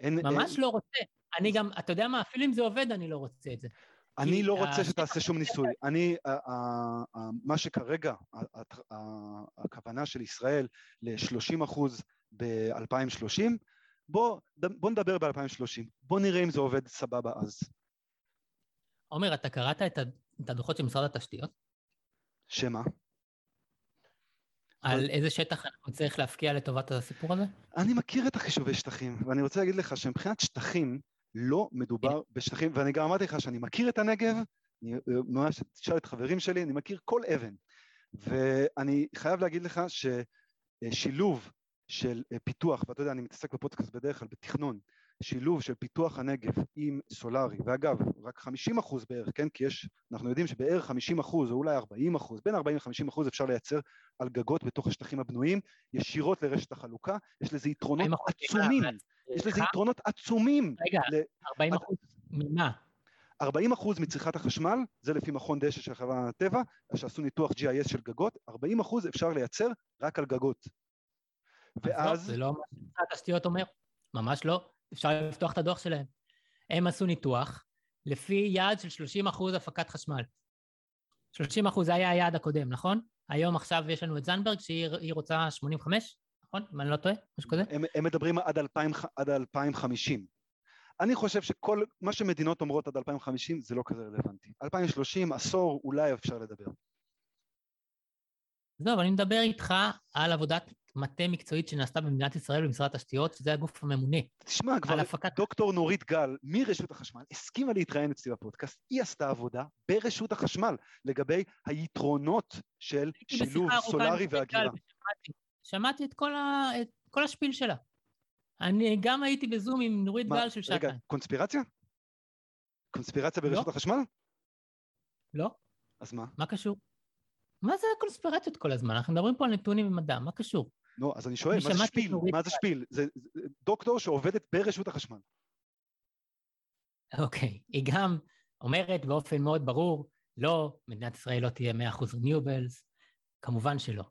אין, ממש אין... לא רוצה. אני גם, אתה יודע מה, אפילו אם זה עובד, אני לא רוצה את זה. אני לא רוצה שתעשה שום ניסוי. אני, מה שכרגע, הכוונה של ישראל ל-30 אחוז ב-2030, בוא, בוא נדבר ב-2030. בוא נראה אם זה עובד סבבה אז. עומר, אתה קראת את הדוחות של משרד התשתיות? שמה? על איזה שטח אנחנו צריך להפקיע לטובת הסיפור הזה? אני מכיר את החישובי שטחים, ואני רוצה להגיד לך שמבחינת שטחים, לא מדובר בשטחים, ואני גם אמרתי לך שאני מכיר את הנגב, אני ממש תשאל את חברים שלי, אני מכיר כל אבן. ואני חייב להגיד לך ששילוב של פיתוח, ואתה יודע, אני מתעסק בפודקאסט בדרך כלל בתכנון, שילוב של פיתוח הנגב עם סולארי, ואגב, רק 50 אחוז בערך, כן? כי יש, אנחנו יודעים שבערך 50 אחוז, או אולי 40 אחוז, בין 40 ל-50 אחוז אפשר לייצר על גגות בתוך השטחים הבנויים, ישירות לרשת החלוקה, יש לזה יתרונות עצומים, יש לזה יתרונות עצומים. רגע, 40 אחוז ממה? 40 אחוז מצריכת החשמל, זה לפי מכון דשא של חברה הטבע, שעשו ניתוח GIS של גגות, 40 אחוז אפשר לייצר רק על גגות. ואז... זה לא מה שהתשתיות אומר, ממש לא. אפשר לפתוח את הדוח שלהם. הם עשו ניתוח לפי יעד של 30 אחוז הפקת חשמל. 30 אחוז זה היה היעד הקודם, נכון? היום עכשיו יש לנו את זנדברג שהיא רוצה 85, נכון? אם אני לא טועה, משהו כזה? הם, הם מדברים עד, 2000, עד 2050. אני חושב שכל מה שמדינות אומרות עד 2050 זה לא כזה רלוונטי. 2030, עשור, אולי אפשר לדבר. זהו, אני מדבר איתך על עבודת מטה מקצועית שנעשתה במדינת ישראל במשרד התשתיות, שזה הגוף הממונה. תשמע, כבר הפקת... דוקטור נורית גל מרשות החשמל הסכימה להתראיין אצלי בפודקאסט, היא עשתה עבודה ברשות החשמל לגבי היתרונות של שילוב סולארי והגירה. שמעתי את כל, ה... את כל השפיל שלה. אני גם הייתי בזום עם נורית מה, גל של שעתיים. רגע, קונספירציה? קונספירציה ברשות לא. החשמל? לא. אז מה? מה קשור? מה זה הקונספירציות כל הזמן? אנחנו מדברים פה על נתונים ומדע, מה קשור? נו, אז אני שואל, מה זה שפיל? מה זה שפיל? זה דוקטור שעובדת ברשות החשמל. אוקיי, היא גם אומרת באופן מאוד ברור, לא, מדינת ישראל לא תהיה 100% renewables, כמובן שלא.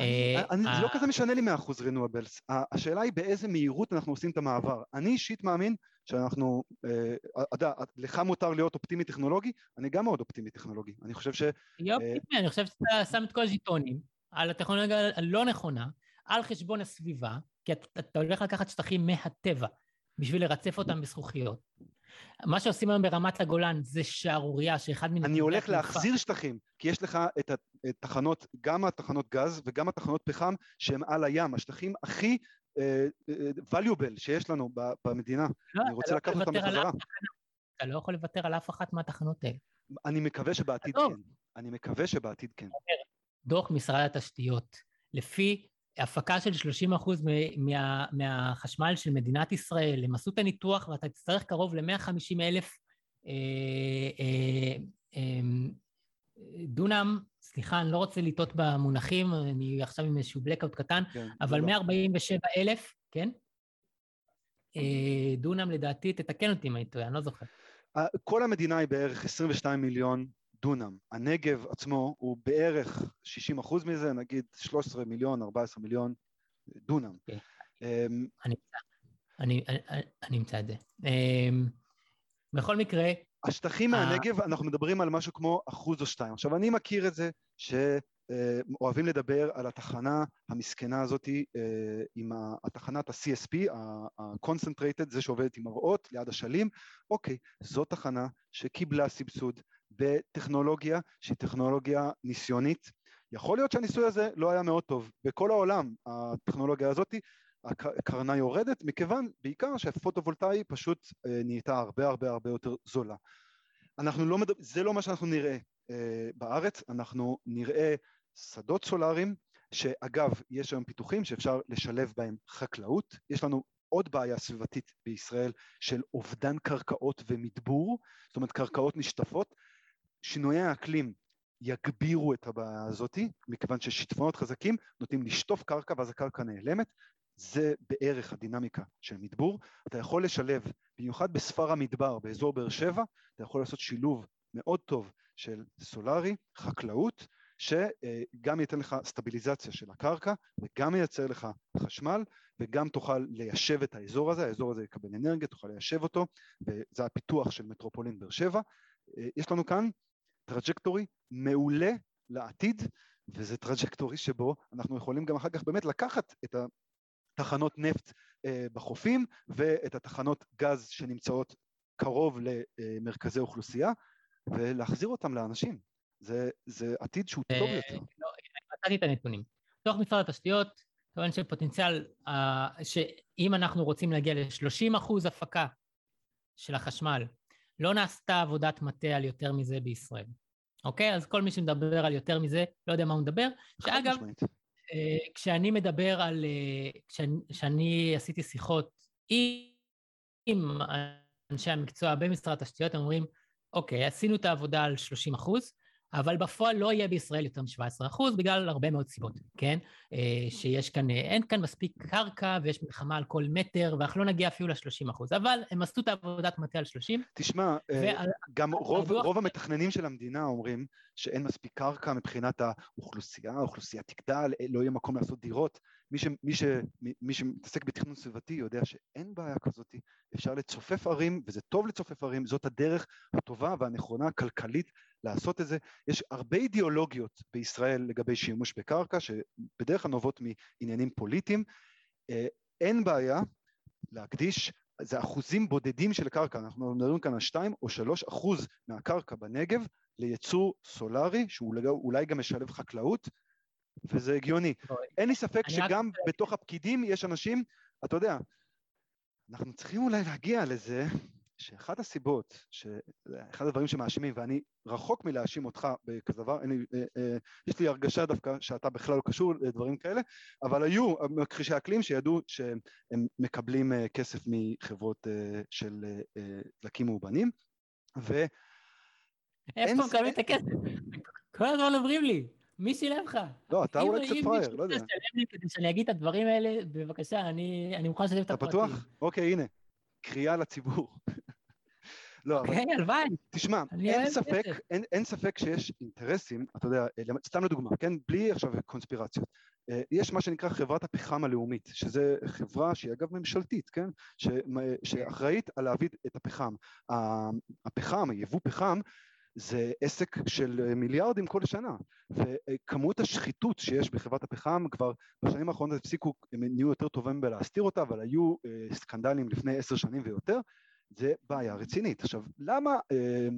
אה, זה לא כזה משנה לי 100% renewables, השאלה היא באיזה מהירות אנחנו עושים את המעבר. אני אישית מאמין שאנחנו, אה, אתה יודע, לך מותר להיות אופטימי טכנולוגי, אני גם מאוד אופטימי טכנולוגי. אני חושב ש... יהיה אופטימי, אני חושב שאתה שם את כל הז'יטונים על הטכנולוגיה הלא נכונה, על חשבון הסביבה, כי אתה הולך לקחת שטחים מהטבע בשביל לרצף אותם בזכוכיות. מה שעושים היום ברמת הגולן זה שערורייה שאחד מן... אני הולך להחזיר שטחים, כי יש לך את התחנות, גם התחנות גז וגם התחנות פחם שהן על הים, השטחים הכי uh, valuable שיש לנו במדינה. לא, אני רוצה לא לקחת אותם בחזרה. אתה לא יכול לוותר על אף אחת מהתחנות האלה. אני מקווה שבעתיד כן. אני מקווה שבעתיד כן. דוח משרד התשתיות, לפי הפקה של 30 אחוז מה, מהחשמל של מדינת ישראל, הם עשו את הניתוח ואתה תצטרך קרוב ל-150 אלף אה, אה, אה, דונם, סליחה, אני לא רוצה לטעות במונחים, אני עכשיו עם איזשהו blackout קטן, כן, אבל 147 אלף, כן? אה, דונם לדעתי, תתקן אותי אם אני טועה, אני לא זוכר. כל המדינה היא בערך 22 מיליון דונם. הנגב עצמו הוא בערך 60 אחוז מזה, נגיד 13 מיליון, 14 מיליון דונם. אוקיי. Um, אני, אמצא את זה. Um, בכל מקרה... השטחים מהנגב, אנחנו מדברים על משהו כמו אחוז או שתיים. עכשיו, אני מכיר את זה שאוהבים לדבר על התחנה המסכנה הזאת אה, עם התחנת ה-CSP, ה-concentrated, זה שעובדת עם מראות ליד אשלים. אוקיי, זו תחנה שקיבלה סבסוד בטכנולוגיה שהיא טכנולוגיה ניסיונית. יכול להיות שהניסוי הזה לא היה מאוד טוב. בכל העולם הטכנולוגיה הזאת הקרנה יורדת, מכיוון בעיקר שהפוטו-וולטאי פשוט אה, נהייתה הרבה הרבה הרבה יותר זולה. אנחנו לא מדבר, זה לא מה שאנחנו נראה אה, בארץ, אנחנו נראה שדות סולאריים, שאגב, יש היום פיתוחים שאפשר לשלב בהם חקלאות, יש לנו עוד בעיה סביבתית בישראל של אובדן קרקעות ומדבור, זאת אומרת קרקעות נשטפות, שינויי האקלים יגבירו את הבעיה הזאתי, מכיוון ששיטפונות חזקים נוטים לשטוף קרקע ואז הקרקע נעלמת, זה בערך הדינמיקה של מדבור. אתה יכול לשלב, במיוחד בספר המדבר, באזור באר שבע, אתה יכול לעשות שילוב מאוד טוב של סולארי, חקלאות, שגם ייתן לך סטביליזציה של הקרקע וגם ייצר לך חשמל וגם תוכל ליישב את האזור הזה, האזור הזה יקבל אנרגיה, תוכל ליישב אותו וזה הפיתוח של מטרופולין באר שבע. יש לנו כאן trajectory מעולה לעתיד וזה trajectory שבו אנחנו יכולים גם אחר כך באמת לקחת את התחנות נפט אה, בחופים ואת התחנות גז שנמצאות קרוב למרכזי אוכלוסייה ולהחזיר אותם לאנשים. זה, זה עתיד שהוא טוב אה, יותר. לא, נתתי את הנתונים. תוך משרד התשתיות טוען שפוטנציאל, אה, שאם אנחנו רוצים להגיע ל-30 אחוז הפקה של החשמל, לא נעשתה עבודת מטה על יותר מזה בישראל. אוקיי? אז כל מי שמדבר על יותר מזה, לא יודע מה הוא מדבר. שאגב, אה, כשאני מדבר על... כשאני עשיתי שיחות עם אנשי המקצוע במשרד התשתיות, הם אומרים, אוקיי, עשינו את העבודה על 30 אחוז, אבל בפועל לא יהיה בישראל יותר מ-17 אחוז בגלל הרבה מאוד סיבות, כן? אה, שיש כאן, אה, אין כאן מספיק קרקע ויש מלחמה על כל מטר, ואנחנו לא נגיע אפילו ל-30 אחוז, אבל הם עשו את עבודת מטה על 30. תשמע, אה, ועל... גם רוב, רוב המתכננים של המדינה אומרים שאין מספיק קרקע מבחינת האוכלוסייה, האוכלוסייה תגדל, לא יהיה מקום לעשות דירות. מי, ש, מי, ש, מי שמתעסק בתכנון סביבתי יודע שאין בעיה כזאת, אפשר לצופף ערים, וזה טוב לצופף ערים, זאת הדרך הטובה והנכונה הכלכלית לעשות את זה. יש הרבה אידיאולוגיות בישראל לגבי שימוש בקרקע, שבדרך כלל נובעות מעניינים פוליטיים. אה, אין בעיה להקדיש, זה אחוזים בודדים של קרקע, אנחנו מדברים כאן על 2 או 3 אחוז מהקרקע בנגב לייצור סולארי, שאולי גם משלב חקלאות, וזה הגיוני. אין לי ספק שגם בתוך הפקידים יש אנשים, אתה יודע, אנחנו צריכים אולי להגיע לזה שאחת הסיבות, שאחד הדברים שמאשימים, ואני רחוק מלהאשים אותך בכזה דבר, אני, אה, אה, יש לי הרגשה דווקא שאתה בכלל לא קשור לדברים כאלה, אבל היו מכחישי אקלים שידעו שהם מקבלים אה, כסף מחברות אה, של אה, דלקים מאובנים, ו... איפה מקבלים את הכסף? כל הזמן אומרים לי, מי שילם לך? לא, אתה אולי קצת פראייר, לא יודע. כדי שאני אגיד את הדברים האלה, בבקשה, אני מוכן לשתף את הפרטים. אתה פתוח? אוקיי, הנה. קריאה לציבור. [laughs] לא, אבל... אוקיי, הלוואי. תשמע, אין ספק, אין, אין ספק שיש אינטרסים, אתה יודע, סתם לדוגמה, כן? בלי עכשיו קונספירציות. אה, יש מה שנקרא חברת הפחם הלאומית, שזה חברה שהיא אגב ממשלתית, כן? ש, שאחראית על להביא את הפחם. הפחם, יבוא פחם, זה עסק של מיליארדים כל שנה, וכמות השחיתות שיש בחברת הפחם כבר בשנים האחרונות הפסיקו, הם נהיו יותר טובים בלהסתיר אותה, אבל היו אה, סקנדלים לפני עשר שנים ויותר, זה בעיה רצינית. עכשיו, למה אה,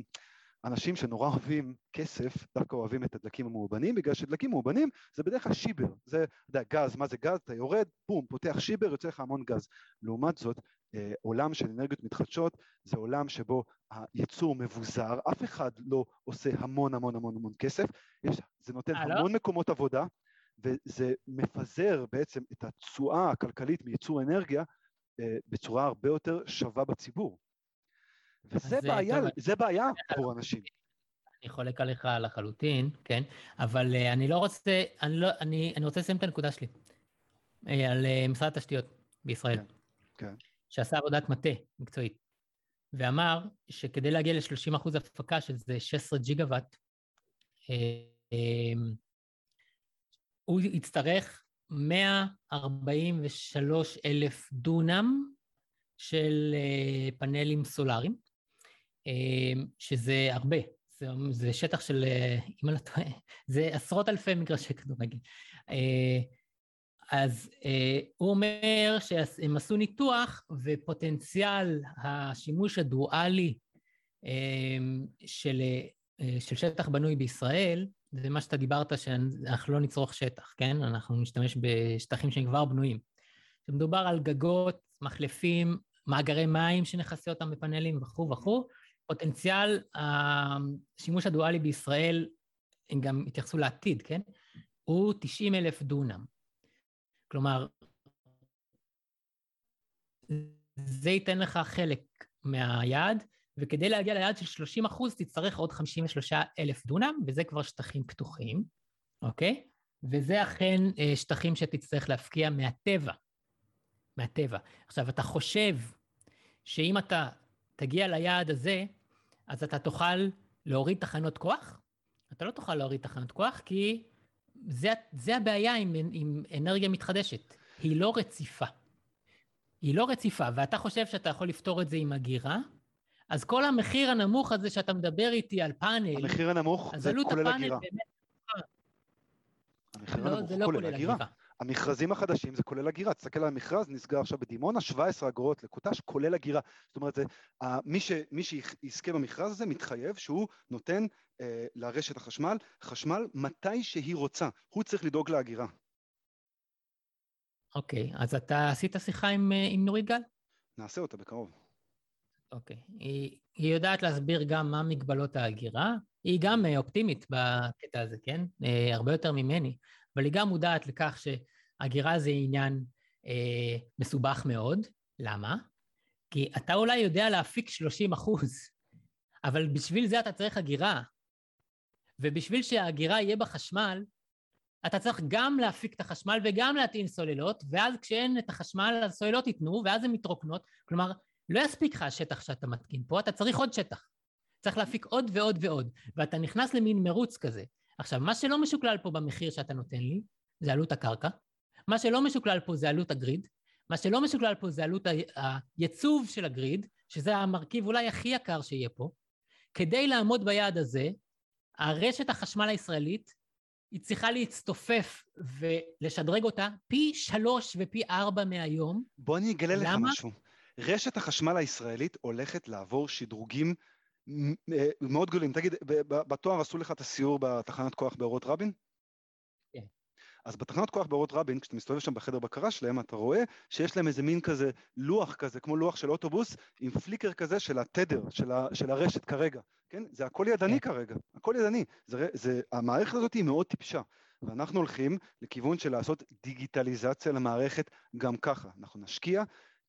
אנשים שנורא אוהבים כסף, דווקא אוהבים את הדלקים המאובנים? בגלל שדלקים מאובנים זה בדרך כלל שיבר, זה, אתה יודע, גז, מה זה גז? אתה יורד, בום, פותח שיבר, יוצא לך המון גז. לעומת זאת, אה, עולם של אנרגיות מתחדשות זה עולם שבו הייצור מבוזר, אף אחד לא עושה המון המון המון המון כסף, יש, זה נותן אה, לא? המון? מקומות עבודה, וזה מפזר בעצם את התשואה הכלכלית מייצור אנרגיה אה, בצורה הרבה יותר שווה בציבור. וזה בעיה, טוב, זה בעיה עבור אנשים. אני חולק עליך לחלוטין, כן? אבל uh, אני לא רוצה, אני, לא, אני, אני רוצה לסיים את הנקודה שלי. Uh, על uh, משרד התשתיות בישראל. כן, כן. שעשה עבודת מטה מקצועית, ואמר שכדי להגיע ל-30% הפקה, שזה 16 ג'יגה וואט, הוא יצטרך 143 אלף דונם של אה, פאנלים סולאריים, אה, שזה הרבה, זה, זה שטח של, אה, אם אני לא טועה, זה עשרות אלפי מגרשי כדורגל. אז הוא אומר שהם עשו ניתוח ופוטנציאל השימוש הדואלי של, של שטח בנוי בישראל, זה מה שאתה דיברת, שאנחנו לא נצרוך שטח, כן? אנחנו נשתמש בשטחים שהם כבר בנויים. כשמדובר על גגות, מחלפים, מאגרי מים שנכסה אותם בפאנלים וכו' וכו', פוטנציאל השימוש הדואלי בישראל, הם גם התייחסו לעתיד, כן? הוא 90 אלף דונם. כלומר, זה ייתן לך חלק מהיעד, וכדי להגיע ליעד של 30 אחוז תצטרך עוד 53 אלף דונם, וזה כבר שטחים פתוחים, אוקיי? וזה אכן אה, שטחים שתצטרך להפקיע מהטבע, מהטבע. עכשיו, אתה חושב שאם אתה תגיע ליעד הזה, אז אתה תוכל להוריד תחנות כוח? אתה לא תוכל להוריד תחנות כוח, כי זה, זה הבעיה עם, עם אנרגיה מתחדשת. היא לא רציפה. היא לא רציפה, ואתה חושב שאתה יכול לפתור את זה עם הגירה, אז כל המחיר הנמוך הזה שאתה מדבר איתי על פאנל... המחיר הנמוך זה כולל הגירה. המחיר הנמוך לא, כולל הגירה. המכרזים החדשים זה כולל הגירה, תסתכל על המכרז, נסגר עכשיו בדימונה, 17 אגורות לקוטש, כולל הגירה. זאת אומרת, זה, מי, ש, מי שיזכה במכרז הזה מתחייב שהוא נותן אה, לרשת החשמל חשמל מתי שהיא רוצה, הוא צריך לדאוג להגירה. אוקיי, אז אתה עשית שיחה עם, אה, עם נורית גל? נעשה אותה בקרוב. אוקיי. היא, היא יודעת להסביר גם מה מגבלות ההגירה, היא גם אה, אופטימית בקטע הזה, כן? אה, הרבה יותר ממני, אבל היא גם מודעת לכך שהגירה זה עניין אה, מסובך מאוד. למה? כי אתה אולי יודע להפיק 30 אחוז, אבל בשביל זה אתה צריך הגירה. ובשביל שההגירה יהיה בחשמל, אתה צריך גם להפיק את החשמל וגם להטעין סוללות, ואז כשאין את החשמל, הסוללות ייתנו, ואז הן מתרוקנות. כלומר, לא יספיק לך השטח שאתה מתקין פה, אתה צריך עוד שטח. צריך להפיק עוד ועוד ועוד, ואתה נכנס למין מרוץ כזה. עכשיו, מה שלא משוקלל פה במחיר שאתה נותן לי, זה עלות הקרקע. מה שלא משוקלל פה זה עלות הגריד. מה שלא משוקלל פה זה עלות הייצוב של הגריד, שזה המרכיב אולי הכי יקר שיהיה פה. כדי לעמוד ביעד הזה, הרשת החשמל הישראלית, היא צריכה להצטופף ולשדרג אותה פי שלוש ופי ארבע מהיום. בוא אני אגלה לך משהו. רשת החשמל הישראלית הולכת לעבור שדרוגים מאוד גדולים. תגיד, בתואר עשו לך את הסיור בתחנת כוח באורות רבין? כן. אז בתחנות כוח באורות רבין, כשאתה מסתובב שם בחדר בקרה שלהם, אתה רואה שיש להם איזה מין כזה לוח כזה, כמו לוח של אוטובוס, עם פליקר כזה של התדר, של, ה, של הרשת כרגע, כן? זה הכל ידני כן. כרגע, הכל ידני. זה, זה, המערכת הזאת היא מאוד טיפשה. ואנחנו הולכים לכיוון של לעשות דיגיטליזציה למערכת גם ככה. אנחנו נשקיע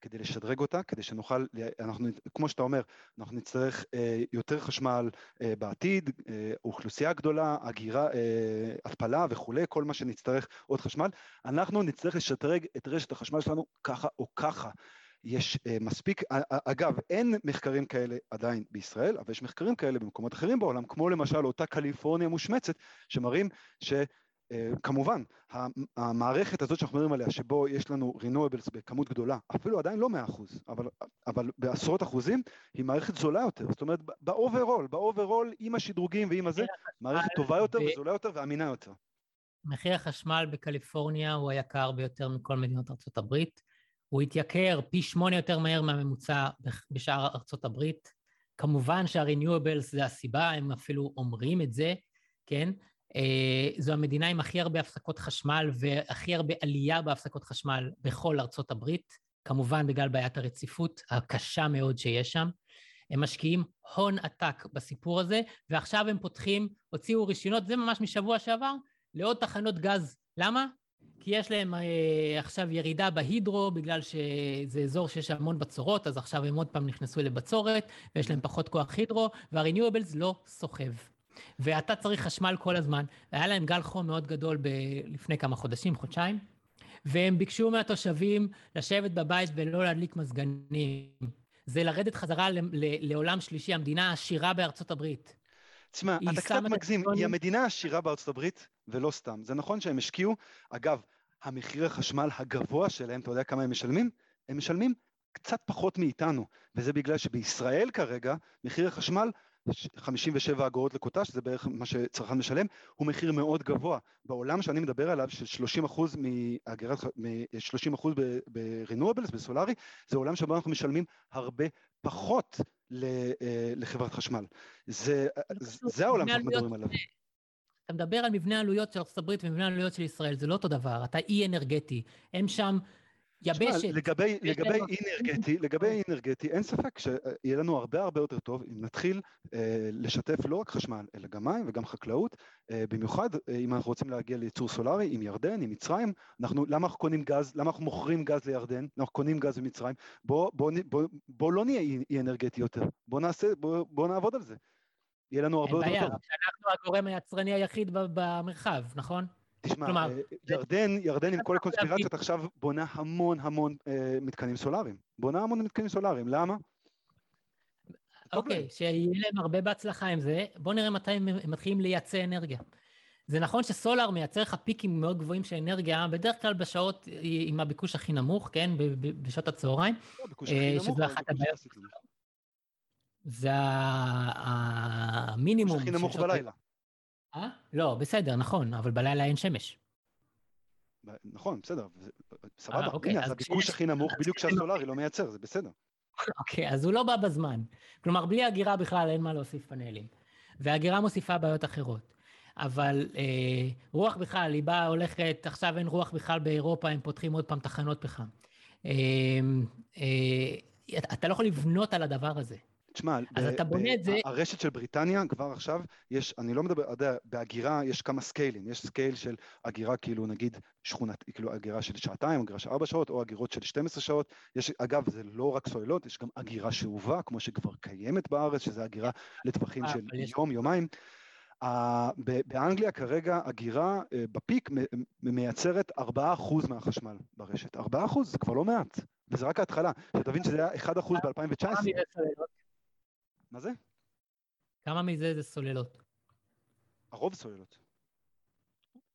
כדי לשדרג אותה, כדי שנוכל, אנחנו, כמו שאתה אומר, אנחנו נצטרך אה, יותר חשמל אה, בעתיד, אה, אוכלוסייה גדולה, אגירה, אה, התפלה וכולי, כל מה שנצטרך עוד חשמל, אנחנו נצטרך לשדרג את רשת החשמל שלנו ככה או ככה. יש uh, מספיק, אגב, אין מחקרים כאלה עדיין בישראל, אבל יש מחקרים כאלה במקומות אחרים בעולם, כמו למשל אותה קליפורניה מושמצת, שמראים ש... כמובן, המערכת הזאת שאנחנו מדברים עליה, שבו יש לנו renewables בכמות גדולה, אפילו עדיין לא 100%, אבל, אבל בעשרות אחוזים, היא מערכת זולה יותר. זאת אומרת, ב overall, ב overall, עם השדרוגים ועם הזה, מערכת טובה יותר ו... וזולה יותר ואמינה יותר. מחיר החשמל בקליפורניה הוא היקר ביותר מכל מדינות ארצות הברית. הוא התייקר פי שמונה יותר מהר מהממוצע בשאר ארצות הברית. כמובן שה-renewables זה הסיבה, הם אפילו אומרים את זה, כן? אה, זו המדינה עם הכי הרבה הפסקות חשמל והכי הרבה עלייה בהפסקות חשמל בכל ארצות הברית, כמובן בגלל בעיית הרציפות הקשה מאוד שיש שם. הם משקיעים הון עתק בסיפור הזה, ועכשיו הם פותחים, הוציאו רישיונות, זה ממש משבוע שעבר, לעוד תחנות גז. למה? כי יש להם אה, עכשיו ירידה בהידרו, בגלל שזה אזור שיש המון בצורות, אז עכשיו הם עוד פעם נכנסו לבצורת, ויש להם פחות כוח הידרו, וה-renewables לא סוחב. ואתה צריך חשמל כל הזמן. היה להם גל חום מאוד גדול ב- לפני כמה חודשים, חודשיים, והם ביקשו מהתושבים לשבת בבית ולא להדליק מזגנים. זה לרדת חזרה ל- ל- לעולם שלישי, המדינה העשירה בארצות הברית. תשמע, אתה קצת מגזים, היא המדינה העשירה בארצות הברית, ולא סתם. זה נכון שהם השקיעו, אגב, המחיר החשמל הגבוה שלהם, אתה יודע כמה הם משלמים? הם משלמים קצת פחות מאיתנו, וזה בגלל שבישראל כרגע, מחיר החשמל 57 אגורות לקוטה, שזה בערך מה שצרכן משלם, הוא מחיר מאוד גבוה. בעולם שאני מדבר עליו, של 30 אחוז מאגירת, 30 אחוז ב-renewables, בסולארי, זה עולם שבו אנחנו משלמים הרבה פחות אה, לחברת חשמל. זה, זה העולם שאנחנו מדברים עליו. אתה מדבר על מבנה עלויות של ארצות הברית ומבנה עלויות של ישראל, זה לא אותו דבר, אתה אי אנרגטי. הם שם יבשת. לגבי, לגבי אינרגטי, לגבי [laughs] אינרגטי, אין ספק שיהיה לנו הרבה הרבה יותר טוב אם נתחיל אה, לשתף לא רק חשמל, אלא גם מים וגם חקלאות, אה, במיוחד אה, אם אנחנו רוצים להגיע לייצור סולארי עם ירדן, עם מצרים, אנחנו, למה אנחנו קונים גז, למה אנחנו מוכרים גז לירדן, אנחנו קונים גז במצרים, בוא, בוא, בוא, בוא לא נהיה אי אנרגטי יותר, בוא נעשה, בוא, בוא נעבוד על זה. יהיה לנו הרבה יותר טוב. אין בעיה, אנחנו הגורם היצרני היחיד במרחב, נכון? תשמע, כלומר, אה, ירדן, ירדן עם כל הקונספירציות עכשיו בונה המון המון אה, מתקנים סולאריים. בונה המון מתקנים סולאריים, למה? אוקיי, שיהיה להם הרבה בהצלחה עם זה. בואו נראה מתי הם מתחילים לייצא אנרגיה. זה נכון שסולאר מייצר לך פיקים מאוד גבוהים של אנרגיה, בדרך כלל בשעות עם הביקוש הכי נמוך, כן? בשעות הצהריים. לא, הביקוש הכי נמוך, שזה אחת הבעיות. זה המינימום. הביקוש הכי נמוך בלילה. אה? לא, בסדר, נכון, אבל בלילה אין שמש. נכון, בסדר, סבבה. אה, אוקיי, הנה, אז הביקוש הכי נמוך בדיוק כשהסולארי לא מייצר, זה בסדר. [laughs] אוקיי, אז הוא לא בא בזמן. כלומר, בלי הגירה בכלל אין מה להוסיף פאנלים. והגירה מוסיפה בעיות אחרות. אבל אה, רוח בכלל, היא באה, הולכת, עכשיו אין רוח בכלל באירופה, הם פותחים עוד פעם תחנות פחם. אה, אה, אתה לא יכול לבנות על הדבר הזה. תשמע, אז אתה בונה את זה... הרשת של בריטניה כבר עכשיו, יש, אני לא מדבר, אתה יודע, באגירה יש כמה סקיילים, יש scale של אגירה כאילו נגיד שכונת, כאילו אגירה של שעתיים, אגירה של ארבע שעות, או אגירות של 12 שעות, יש, אגב, זה לא רק סוללות, יש גם אגירה שאובה, כמו שכבר קיימת בארץ, שזה אגירה לטווחים של יום, יומיים. באנגליה כרגע אגירה אה, ב peak מייצרת 4% מהחשמל ברשת. 4% זה כבר לא מעט, וזה רק ההתחלה. שתבין שזה היה 1% ב-2019. מה זה? כמה מזה זה סוללות? הרוב סוללות.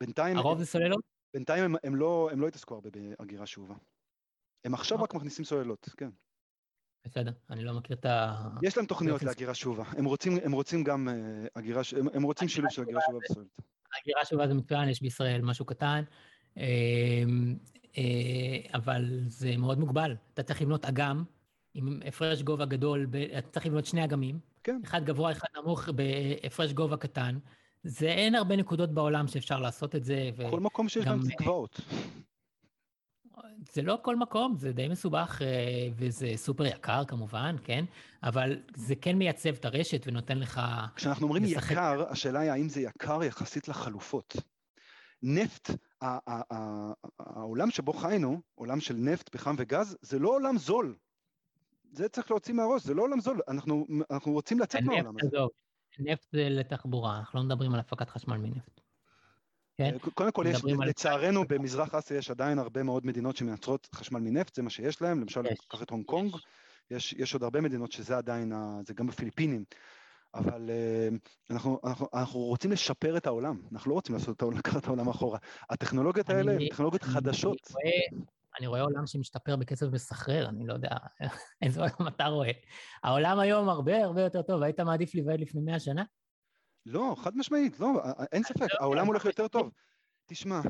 בינתיים... הרוב זה סוללות? בינתיים הם, הם, לא, הם לא התעסקו הרבה בהגירה שאובה. הם עכשיו רק. מכניסים סוללות, כן. בסדר, אני לא מכיר את ה... יש להם תוכניות להגירה שאובה. הם רוצים, הם רוצים גם uh, הגירה, הם, הם רוצים שילוב של הגירה שאובה וסוללות. הגירה שאובה זה מצוין, יש בישראל משהו קטן, אה, אה, אבל זה מאוד מוגבל. אתה צריך לבנות אגם עם הפרש גובה גדול, אתה צריך לבנות שני אגמים. כן. אחד גבוה, אחד נמוך, בהפרש גובה קטן. זה אין הרבה נקודות בעולם שאפשר לעשות את זה. כל מקום שיש גם תקוואות. זה לא כל מקום, זה די מסובך אה, וזה סופר יקר כמובן, כן? אבל זה כן מייצב את הרשת ונותן לך... כשאנחנו אומרים לשחק... יקר, השאלה היא האם זה יקר יחסית לחלופות. נפט, העולם שבו חיינו, עולם של נפט, פחם וגז, זה לא עולם זול. זה צריך להוציא מהראש, זה לא עולם זול, אנחנו, אנחנו רוצים לצאת מהעולם הזה. נפט זה לתחבורה, אנחנו לא מדברים על הפקת חשמל מנפט. כן? אה, קודם כל, יש, לצערנו, במזרח אסיה יש עדיין הרבה מאוד מדינות שמייצרות חשמל מנפט, זה מה שיש להם, למשל, קח את הונג קונג, יש, יש עוד הרבה מדינות שזה עדיין, זה גם בפיליפינים, אבל uh, אנחנו, אנחנו, אנחנו רוצים לשפר את העולם, אנחנו לא רוצים לעשות את העולם, לקחת את העולם אחורה. הטכנולוגיות האלה הן טכנולוגיות חדשות. אני רואה, אני רואה עולם שמשתפר בקצב מסחרר, אני לא יודע [laughs] איזה עולם אתה רואה. העולם היום הרבה הרבה יותר טוב, היית מעדיף להיוולד לפני 100 שנה? לא, חד משמעית, לא, אין ספק, לא העולם הולך יותר טוב. תשמע,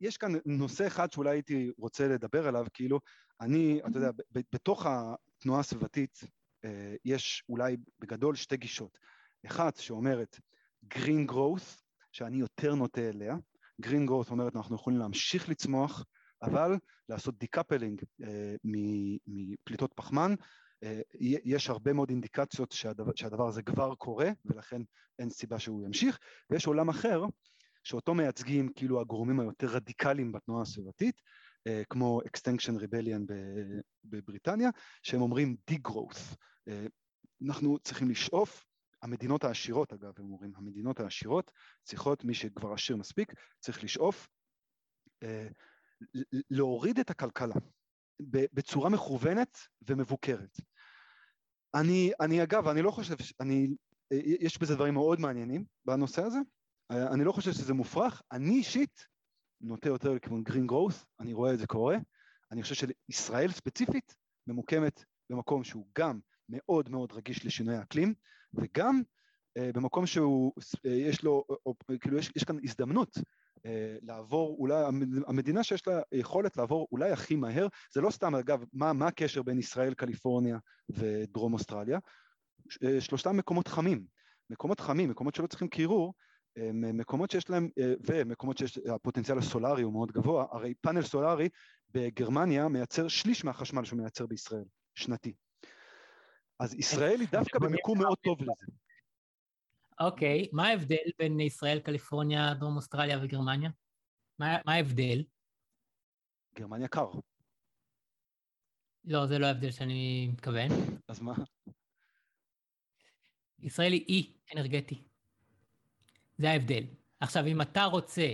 יש כאן נושא אחד שאולי הייתי רוצה לדבר עליו, כאילו, אני, אתה יודע, בתוך התנועה הסביבתית אה, יש אולי בגדול שתי גישות. אחת שאומרת green growth, שאני יותר נוטה אליה, green growth אומרת אנחנו יכולים להמשיך לצמוח, אבל לעשות decoupling אה, מפליטות פחמן, אה, יש הרבה מאוד אינדיקציות שהדבר, שהדבר הזה כבר קורה, ולכן אין סיבה שלא ימשיך, ויש עולם אחר, שאותו מייצגים כאילו הגורמים היותר רדיקליים בתנועה הסביבתית, אה, כמו Extinction Rebellion בבריטניה, שהם אומרים degrowth. אנחנו צריכים לשאוף, המדינות העשירות אגב, הם אומרים, המדינות העשירות צריכות, מי שכבר עשיר מספיק, צריך לשאוף להוריד את הכלכלה בצורה מכוונת ומבוקרת. אני, אני אגב, אני לא חושב, אני, יש בזה דברים מאוד מעניינים בנושא הזה, אני לא חושב שזה מופרך, אני אישית נוטה יותר לכיוון green growth, אני רואה את זה קורה, אני חושב שישראל ספציפית ממוקמת במקום שהוא גם מאוד מאוד רגיש לשינוי האקלים, וגם uh, במקום שהוא, יש לו, uh, כאילו יש, יש כאן הזדמנות אה, לעבור אולי, המדינה שיש לה יכולת לעבור אולי הכי מהר, זה לא סתם אגב, מה, מה הקשר בין ישראל, קליפורניה ודרום אוסטרליה? אה, שלושתם מקומות חמים, מקומות חמים, מקומות שלא צריכים קירור, מקומות שיש להם, אה, ומקומות שיש, הפוטנציאל הסולארי הוא מאוד גבוה, הרי פאנל סולארי בגרמניה מייצר שליש מהחשמל שהוא מייצר בישראל, שנתי. אז ישראל היא דווקא במיקום מאוד טוב לזה. אוקיי, מה ההבדל בין ישראל, קליפורניה, דרום אוסטרליה וגרמניה? מה, מה ההבדל? גרמניה קר. לא, זה לא ההבדל שאני מתכוון. אז מה? ישראל היא אי אנרגטי. זה ההבדל. עכשיו, אם אתה רוצה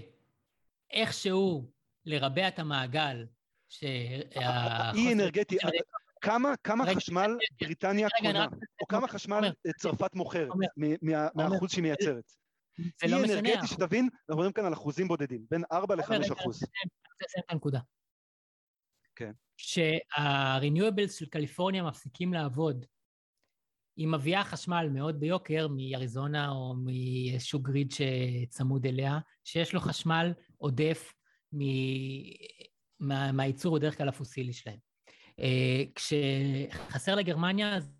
איכשהו לרבע את המעגל, אי אנרגטי, כמה, כמה חשמל בריטניה קונה, או כמה חשמל צרפת מוכרת מהאחוז שהיא מייצרת? זה לא משנה. אי אנרגטי שתבין, אנחנו מדברים כאן על אחוזים בודדים, בין 4 ל-5 אחוז. זה את הנקודה. כן. כשהרניואבלס של קליפורניה מפסיקים לעבוד, היא מביאה חשמל מאוד ביוקר מאריזונה או מאיזשהו גריד שצמוד אליה, שיש לו חשמל עודף מהייצור בדרך כלל הפוסילי שלהם. אה, כשחסר לגרמניה, אז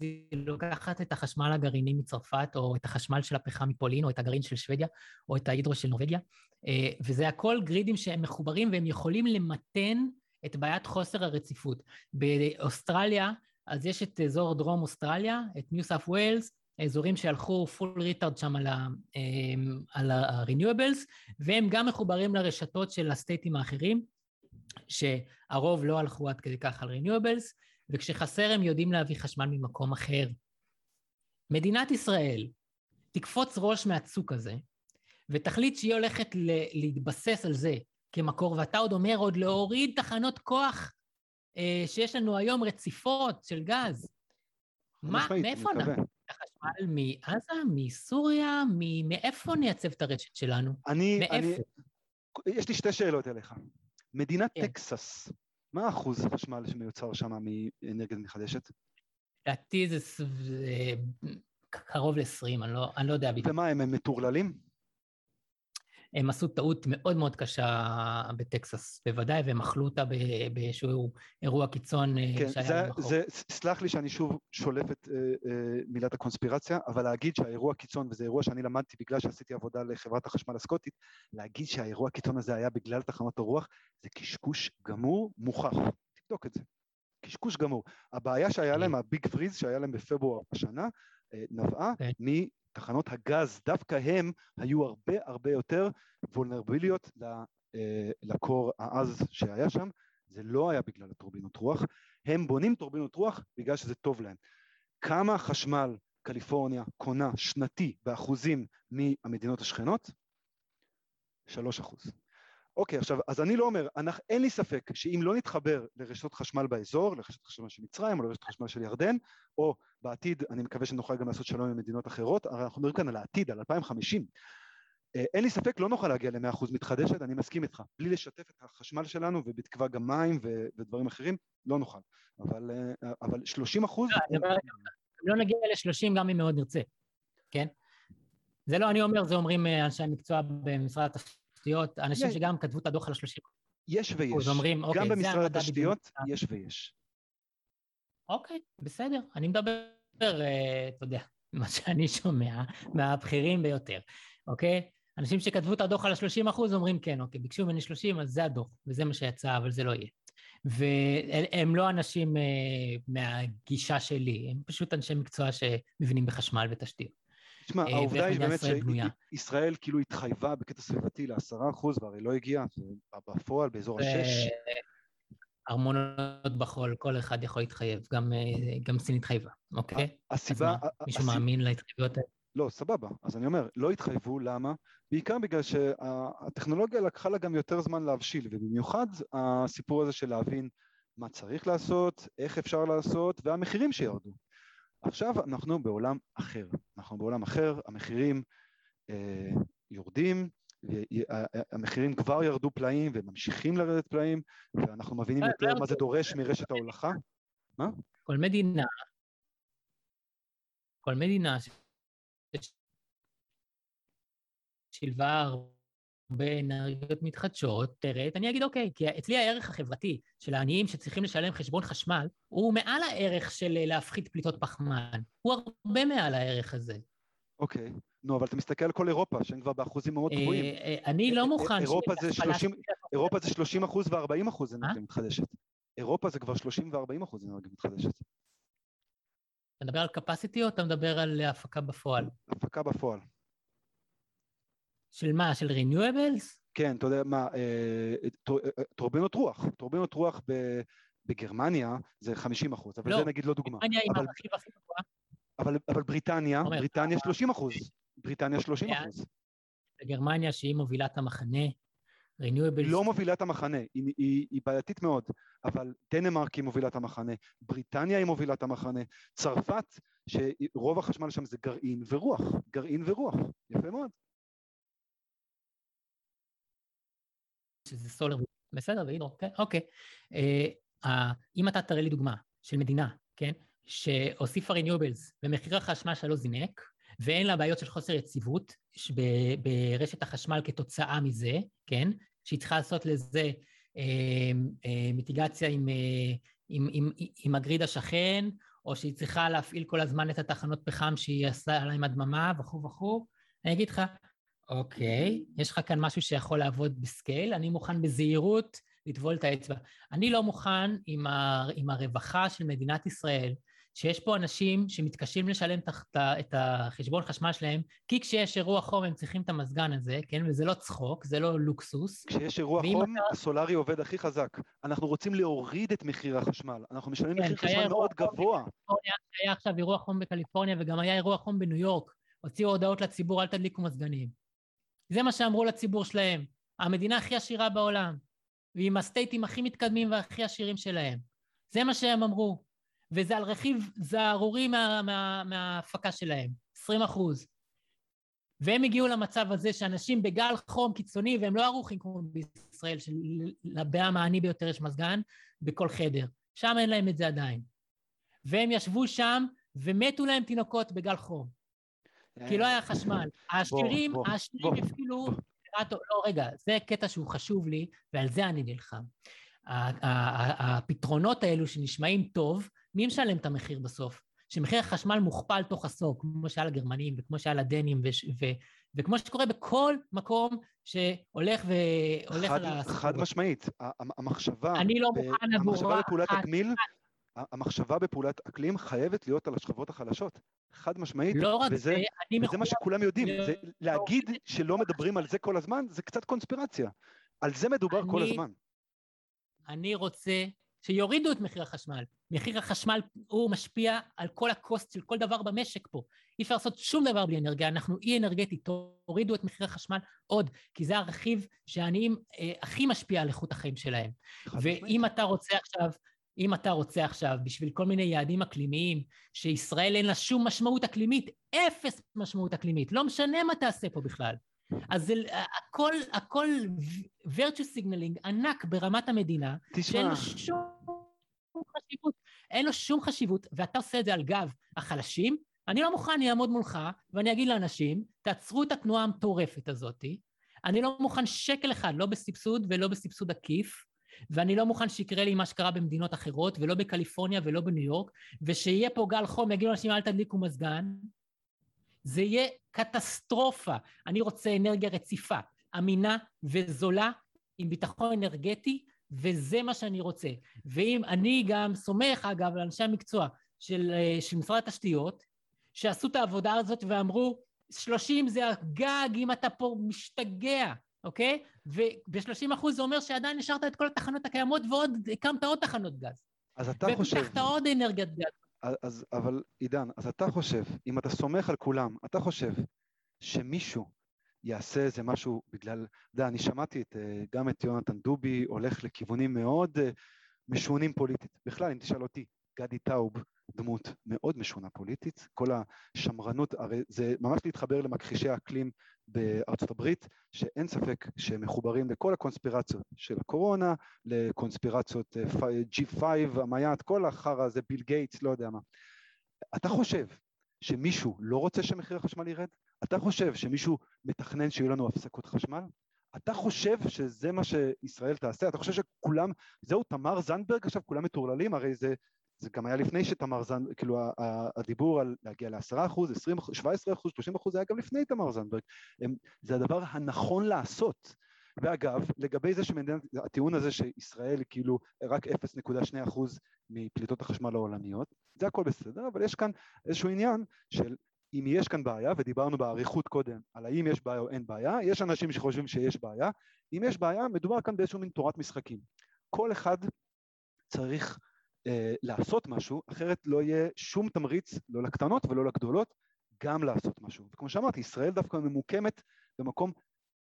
היא לוקחת את החשמל הגרעיני מצרפת, או את החשמל של הפחם מפולין, או את הגרעין של שוודיה, או את ה hydro של נורבגיה, אה, וזה הכל grid ים שהם מחוברים והם יכולים למתן את בעיית חוסר הרציפות. באוסטרליה, אז יש את אזור דרום אוסטרליה, את ניו סאות' ווילס, אזורים שהלכו full retard שם על ה-renewables, אה, והם גם מחוברים לרשתות של ה state ים האחרים, שהרוב לא הלכו עד כדי כך על renewables, וכשחסר הם יודעים להביא חשמל ממקום אחר. מדינת ישראל תקפוץ ראש מהצוק הזה, ותחליט שהיא הולכת להתבסס על זה כמקור, ואתה עוד אומר עוד להוריד תחנות כוח אה, שיש לנו היום רציפות של גז. מה, מאיפה אנחנו? החשמל מעזה, מסוריה, מאיפה נייצב את הרשת שלנו? אני, מאיפה? אני, יש לי שתי שאלות אליך. מדינת כן. טקסס, מה אחוז החשמל שמיוצר שם מאנרגיה מתחדשת? לדעתי זה קרוב ל-20, אני, לא, אני לא יודע בדיוק. ומה, הם מטורללים? הם עשו טעות מאוד מאוד קשה בטקסס, בוודאי, והם אכלו אותה באיזשהו אירוע קיצון אה, כן, שהיה זה, בחור. זה, סלח לי שאני שוב שולף את אה, אה, מילת הקונספירציה, אבל להגיד שהאירוע קיצון, וזה אירוע שאני למדתי בגלל שעשיתי עבודה לחברת החשמל הסקוטית, להגיד שהאירוע הקיצון הזה היה בגלל תחנות הרוח, זה קשקוש גמור, מוכח. תבדוק את זה. קשקוש גמור. הבעיה שהיה להם, הביג פריז שהיה להם בפברואר השנה, אה, נבעה. כן. מתחנות הגז, דווקא הם היו הרבה הרבה יותר וולנרביליות אה, לקור העז שהיה שם, זה לא היה בגלל הטורבינות רוח, הם בונים טורבינות רוח בגלל שזה טוב להם. כמה חשמל קליפורניה קונה שנתי באחוזים מהמדינות השכנות? שלוש אחוז. אוקיי, עכשיו, אז אני לא אומר, אני, אין לי ספק שאם לא נתחבר לרשתות חשמל באזור, לרשתות חשמל של מצרים או לרשתות חשמל של ירדן, או בעתיד, אני מקווה שנוכל גם לעשות שלום עם מדינות אחרות, הרי אנחנו מדברים כאן על העתיד, על 2050. אה, אין לי ספפק, לא נוכל להגיע ל-100% מתחדשת, אני מסכים איתך. בלי לשתף את החשמל שלנו, ובתקווה גם מים ו- ודברים אחרים, לא נוכל. אבל, אה, אבל 30 אחוז... לא, לא נגיע ל-30 גם אם מאוד נרצה, כן? זה לא אני אומר, זה אומרים אה, אנשי המקצוע במשרד התפקיד. התשתיות, אנשים יש. שגם כתבו את הדוח על השלושים. יש ויש. אומרים, אוקיי, גם במשרד התשתיות יש ויש. אוקיי, בסדר. אני מדבר, אה, אתה יודע, [laughs] מה שאני שומע מהבכירים ביותר, אוקיי? אנשים שכתבו את הדוח על ה-30 אחוז אומרים כן, אוקיי, ביקשו ממני 30, אז זה הדוח, וזה מה שיצא, אבל זה לא יהיה. והם לא אנשים אה, מהגישה שלי, הם פשוט אנשי מקצוע שמבינים בחשמל ותשתיות. תשמע, אה, העובדה היא באמת שישראל כאילו התחייבה בקטע סביבתי לעשרה אחוז, והרי לא הגיעה, בפועל באזור השש. ארמונות בחול, כל אחד יכול להתחייב, גם, אה, גם סין התחייבה, אוקיי? הסיבה... אז מה, מישהו מאמין להתחייבויות האלה? לא, סבבה. אז אני אומר, לא התחייבו, למה? בעיקר בגלל שהטכנולוגיה לקחה לה גם יותר זמן להבשיל, ובמיוחד הסיפור הזה של להבין מה צריך לעשות, איך אפשר לעשות, והמחירים שירדו. עכשיו אנחנו בעולם אחר, אנחנו בעולם אחר, המחירים אה, יורדים, המחירים כבר ירדו פלאים וממשיכים לרדת פלאים, ואנחנו מבינים יותר מה זה דורש מרשת ההולכה. מה? כל מדינה, כל מדינה שילבה באנרגיות מתחדשות, תרד, אני אגיד אוקיי, כי אצלי הערך החברתי של העניים שצריכים לשלם חשבון חשמל, הוא מעל הערך של אה, להפחית פליטות פחמן. הוא הרבה מעל הערך הזה. אוקיי. נו, אבל אתה מסתכל על כל אירופה, שהם כבר באחוזים מאוד גבוהים. אה, אה, אני לא מוכן... אירופה זה 30, אירופה זה 30 אחוז ו-40 אחוז אנרגיה מתחדשת. אירופה זה כבר 30 ו-40 אחוז אנרגיה מתחדשת. אתה מדבר על capacity או אתה מדבר על הפקה בפועל? הפקה בפועל. של מה? של renewables? כן, אתה יודע מה, אה, אה, טורבינות רוח, טורבינות רוח בגרמניה זה 50 אחוז, אבל לא, זה נגיד לא דוגמה. גרמניה עם הרכיב הכי גבוה. אבל, אבל בריטניה, אומר, בריטניה 30 אחוז, בריטניה 30 אחוז. בגרמניה שהיא מובילה את המחנה, renewables... לא מובילה את המחנה, היא, היא, היא בעייתית מאוד, אבל דנמרק היא מובילה את המחנה, בריטניה היא מובילה את המחנה, צרפת, שרוב החשמל שם זה גרעין ורוח, גרעין ורוח, יפה מאוד. שזה solar, בסדר, ו hydro, כן, אוקיי. אה, אם אתה תראה לי דוגמה של מדינה, כן, שהוסיפה renewables ומחיר החשמל לא זינק, ואין לה בעיות של חוסר יציבות ברשת החשמל כתוצאה מזה, כן, שהיא צריכה לעשות לזה אה, אה, mitigation עם, אה, עם, עם, עם הגריד השכן, או שהיא צריכה להפעיל כל הזמן את התחנות פחם שהיא עשה להם הדממה וכו' וכו', אני אגיד לך, אוקיי, יש לך כאן משהו שיכול לעבוד בסקייל, אני מוכן בזהירות לטבול את האצבע. אני לא מוכן עם, ה, עם הרווחה של מדינת ישראל, שיש פה אנשים שמתקשים לשלם תחת, את החשבון חשמל שלהם, כי כשיש אירוע חום הם צריכים את המזגן הזה, כן? וזה לא צחוק, זה לא לוקסוס. כשיש אירוע חום, אתה... הסולארי עובד הכי חזק. אנחנו רוצים להוריד את מחיר החשמל. אנחנו משלמים כן, מחיר חשמל מאוד גבוה. היה עכשיו אירוע חום בקליפורניה וגם היה אירוע חום בניו יורק. הוציאו הודעות לציבור, אל תדליקו מזגנים. זה מה שאמרו לציבור שלהם. המדינה הכי עשירה בעולם, ועם הסטייטים הכי מתקדמים והכי עשירים שלהם. זה מה שהם אמרו. וזה על רכיב זערורי מה, מה, מההפקה שלהם, 20 אחוז. והם הגיעו למצב הזה שאנשים בגל חום קיצוני, והם לא ערוכים כמו בישראל, שלבעם העני ביותר יש מזגן בכל חדר. שם אין להם את זה עדיין. והם ישבו שם ומתו להם תינוקות בגל חום. כי לא היה חשמל. העשירים, העשירים הפעילו לא, רגע, זה קטע שהוא חשוב לי, ועל זה אני נלחם. הפתרונות האלו שנשמעים טוב, מי משלם את המחיר בסוף? שמחיר החשמל מוכפל תוך עשור, כמו שהיה לגרמנים וכמו שהיה לדנים, ו- וכמו שקורה בכל מקום שהולך והולך חד. חד משמעית, המחשבה... אני לא מוכן עבור... המחשבה בפעולת הגמיל, המחשבה בפעולת אקלים חייבת להיות על השכבות החלשות. חד משמעית. לא רק וזה, זה, אני וזה מה שכולם יודעים. לא, זה, להגיד לא, שלא מדברים על זה כל הזמן, זה קצת קונספירציה. על זה מדובר אני, כל הזמן. אני רוצה שיורידו את מחיר החשמל. מחיר החשמל הוא משפיע על כל הקוסט של כל דבר במשק פה. אי אפשר לעשות שום דבר בלי אנרגיה, אנחנו אי אנרגטי, תורידו את מחיר החשמל עוד, כי זה הרכיב שהעניים אה, הכי משפיע על איכות החיים שלהם. ואם אתה רוצה עכשיו, אם אתה רוצה עכשיו, בשביל כל מיני יעדים אקלימיים, שישראל אין לה שום משמעות אקלימית, אפס משמעות אקלימית, לא משנה מה תעשה פה בכלל. אז זה, הכל, הכל virtue signaling ענק ברמת המדינה, תשמע. שאין לו שום חשיבות. אין לו שום חשיבות, ואתה עושה את זה על גב החלשים, אני לא מוכן, אני אעמוד מולך, ואני אגיד לאנשים, תעצרו את התנועה המטורפת הזאתי, אני לא מוכן שקל אחד, לא בסבסוד ולא בסבסוד עקיף, ואני לא מוכן שיקרה לי מה שקרה במדינות אחרות, ולא בקליפורניה ולא בניו יורק, ושיהיה פה גל חום, יגידו לאנשים אל תדליקו מזגן, זה יהיה קטסטרופה. אני רוצה אנרגיה רציפה, אמינה וזולה, עם ביטחון אנרגטי, וזה מה שאני רוצה. ואם אני גם סומך, אגב, על אנשי המקצוע של, אה, של משרד התשתיות, שעשו את העבודה הזאת ואמרו, 30 זה הגג אם אתה פה משתגע, אוקיי? וב-30 אחוז זה אומר שעדיין השארת את כל התחנות הקיימות ועוד הקמת עוד תחנות גז. אז אתה חושב... ופיתחת עוד אנרגיית גז. אז, אבל עידן, אז אתה חושב, אם אתה סומך על כולם, אתה חושב שמישהו יעשה איזה משהו בגלל, אתה יודע, אני שמעתי את, אה, גם את יונתן דובי הולך לכיוונים מאוד אה, משונים פוליטית. בכלל, אם תשאל אותי, גדי טאוב דמות מאוד משונה פוליטית, כל השמרנות, הרי זה ממש להתחבר למכחישי האקלים בארצות הברית, שאין ספק שהם מחוברים לכל הקונספירציות של הקורונה, לקונספירציות אה, 5G, המייט, כל החרא הזה, ביל גייטס, לא יודע מה. אתה חושב שמישהו לא רוצה שמחיר החשמל ירד? אתה חושב שמישהו מתכנן שיהיו לנו הפסקות חשמל? אתה חושב שזה מה שישראל תעשה? אתה חושב שכולם, זהו תמר זנדברג עכשיו, כולם מטורללים? הרי זה זה גם היה לפני שתמר זנדברג, כאילו הדיבור על להגיע ל-10 אחוז, 20 אחוז, 17 אחוז, 30 אחוז, זה היה גם לפני תמר זנדברג. זה הדבר הנכון לעשות. ואגב, לגבי זה שמדינת, הטיעון הזה שישראל כאילו רק 0.2 אחוז מפליטות החשמל העולמיות, זה הכל בסדר, אבל יש כאן איזשהו עניין של אם יש כאן בעיה, ודיברנו באריכות קודם על האם יש בעיה או אין בעיה, יש אנשים שחושבים שיש בעיה, אם יש בעיה, מדובר כאן באיזשהו מין תורת משחקים. כל אחד צריך אה, לעשות משהו, אחרת לא יהיה שום תמריץ, לא לקטנות ולא לגדולות, גם לעשות משהו. וכמו שאמרתי, ישראל דווקא ממוקמת במקום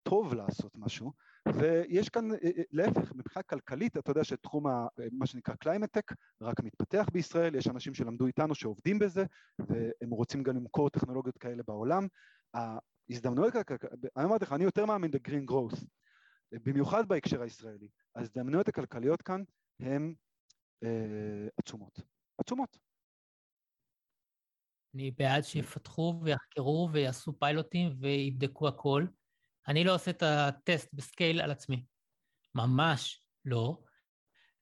טוב לעשות משהו, ויש כאן, אה, אה, להפך, מבחינה כלכלית, אתה יודע שתחום ה, מה שנקרא climate tech רק מתפתח בישראל, יש אנשים שלמדו איתנו שעובדים בזה, והם רוצים גם למכור טכנולוגיות כאלה בעולם. ההזדמנויות, אני אמרתי לך, אני יותר מאמין ב-green growth, במיוחד בהקשר הישראלי. ההזדמנויות הכלכליות כאן הן עצומות. עצומות. אני בעד שיפתחו ויחקרו ויעשו פיילוטים ויבדקו הכל. אני לא עושה את ה test ב scale על עצמי. ממש לא.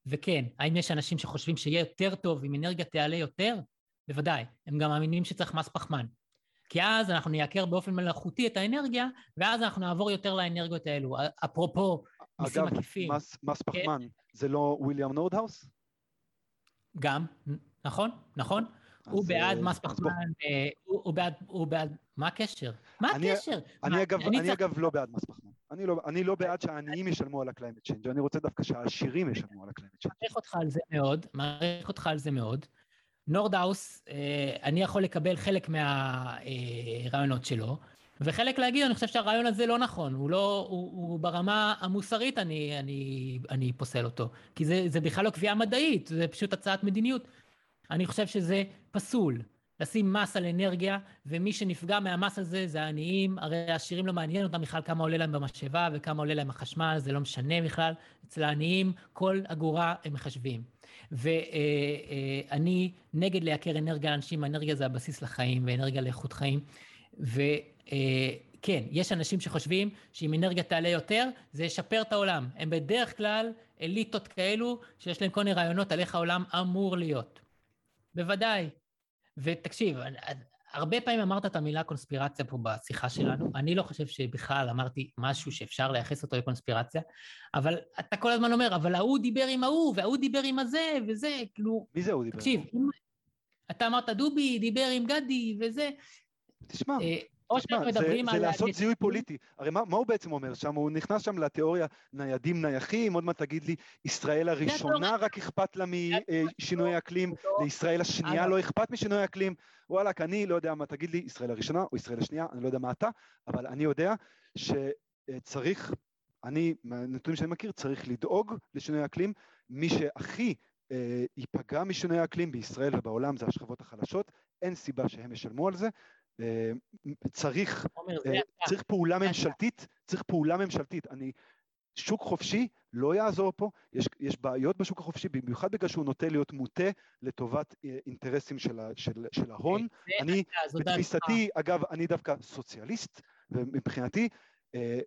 וכן, האם יש אנשים שחושבים שיהיה יותר טוב אם אנרגיה תעלה יותר? בוודאי. הם גם מאמינים שצריך מס פחמן. כי אז אנחנו נייקר באופן מלאכותי את האנרגיה, ואז אנחנו נעבור יותר לאנרגיות האלו. אפרופו מיסים עקיפים. אגב, מס, מס כן. פחמן, כן. זה לא וויליאם נורדהאוס? גם, נכון, נכון. הוא בעד מס פחמן, אה, הוא בעד, הוא בעד, מה הקשר? מה הקשר? אני אגב, לא בעד מס פחמן. אני לא, אני לא בעד שהעניים ישלמו על change, אני רוצה דווקא שהעשירים ישלמו על change. מעריך אותך על זה מאוד, מעריך אותך על זה מאוד. נורדהאוס, אה, אני יכול לקבל חלק מהרעיונות שלו. וחלק להגיד, אני חושב שהרעיון הזה לא נכון, הוא לא, הוא, הוא ברמה המוסרית אני, אני, אני פוסל אותו, כי זה, זה בכלל לא קביעה מדעית, זה פשוט הצעת מדיניות. אני חושב שזה פסול, לשים מס על אנרגיה, ומי שנפגע מהמס הזה זה העניים, הרי העשירים לא מעניין אותם בכלל כמה עולה להם במשאבה וכמה עולה להם החשמל, זה לא משנה בכלל, אצל העניים כל אגורה הם מחשבים. ואני נגד לייקר אנרגיה לאנשים, אנרגיה זה הבסיס לחיים ואנרגיה לאיכות חיים. ו... אה, כן, יש אנשים שחושבים שאם אנרגיה תעלה יותר, זה ישפר את העולם. הם בדרך כלל אליטות כאלו, שיש להם כל מיני רעיונות על איך העולם אמור להיות. בוודאי. ותקשיב, הרבה פעמים אמרת את המילה קונספירציה פה בשיחה שלנו, אני לא חושב שבכלל אמרתי משהו שאפשר לייחס אותו לקונספירציה, אבל אתה כל הזמן אומר, אבל ההוא דיבר עם ההוא, וההוא דיבר עם הזה, וזה, כאילו... מי זה ההוא דיבר? תקשיב, אם... אתה אמרת דובי דיבר עם גדי, וזה... תשמע, אה, או שאנחנו מדברים על... זה לעשות זיהוי פוליטי. הרי מה, מה הוא בעצם אומר שם? הוא נכנס שם לתיאוריה ניידים נייחים, עוד מעט תגיד לי, ישראל הראשונה רק אכפת לה משינוי אקלים, לישראל השנייה לא אכפת משינוי אקלים. וואלכ, אני לא יודע מה, תגיד לי, ישראל הראשונה או ישראל השנייה, אני לא יודע מה אתה, אבל אני יודע שצריך, אני, מהנתונים שאני מכיר, צריך לדאוג לשינוי אקלים. מי שהכי אה, ייפגע משינוי האקלים בישראל ובעולם זה השכבות החלשות, אין סיבה שהם ישלמו על זה, אה, צריך, אה, צריך פעולה ממשלתית, צריך פעולה ממשלתית. אני, שוק חופשי לא יעזור פה, יש, יש בעיות בשוק החופשי, במיוחד בגלל שהוא נוטה להיות מוטה לטובת אה, אינטרסים של, של, של ההון. אני, בתפיסתי, אגב, אני דווקא סוציאליסט, ומבחינתי,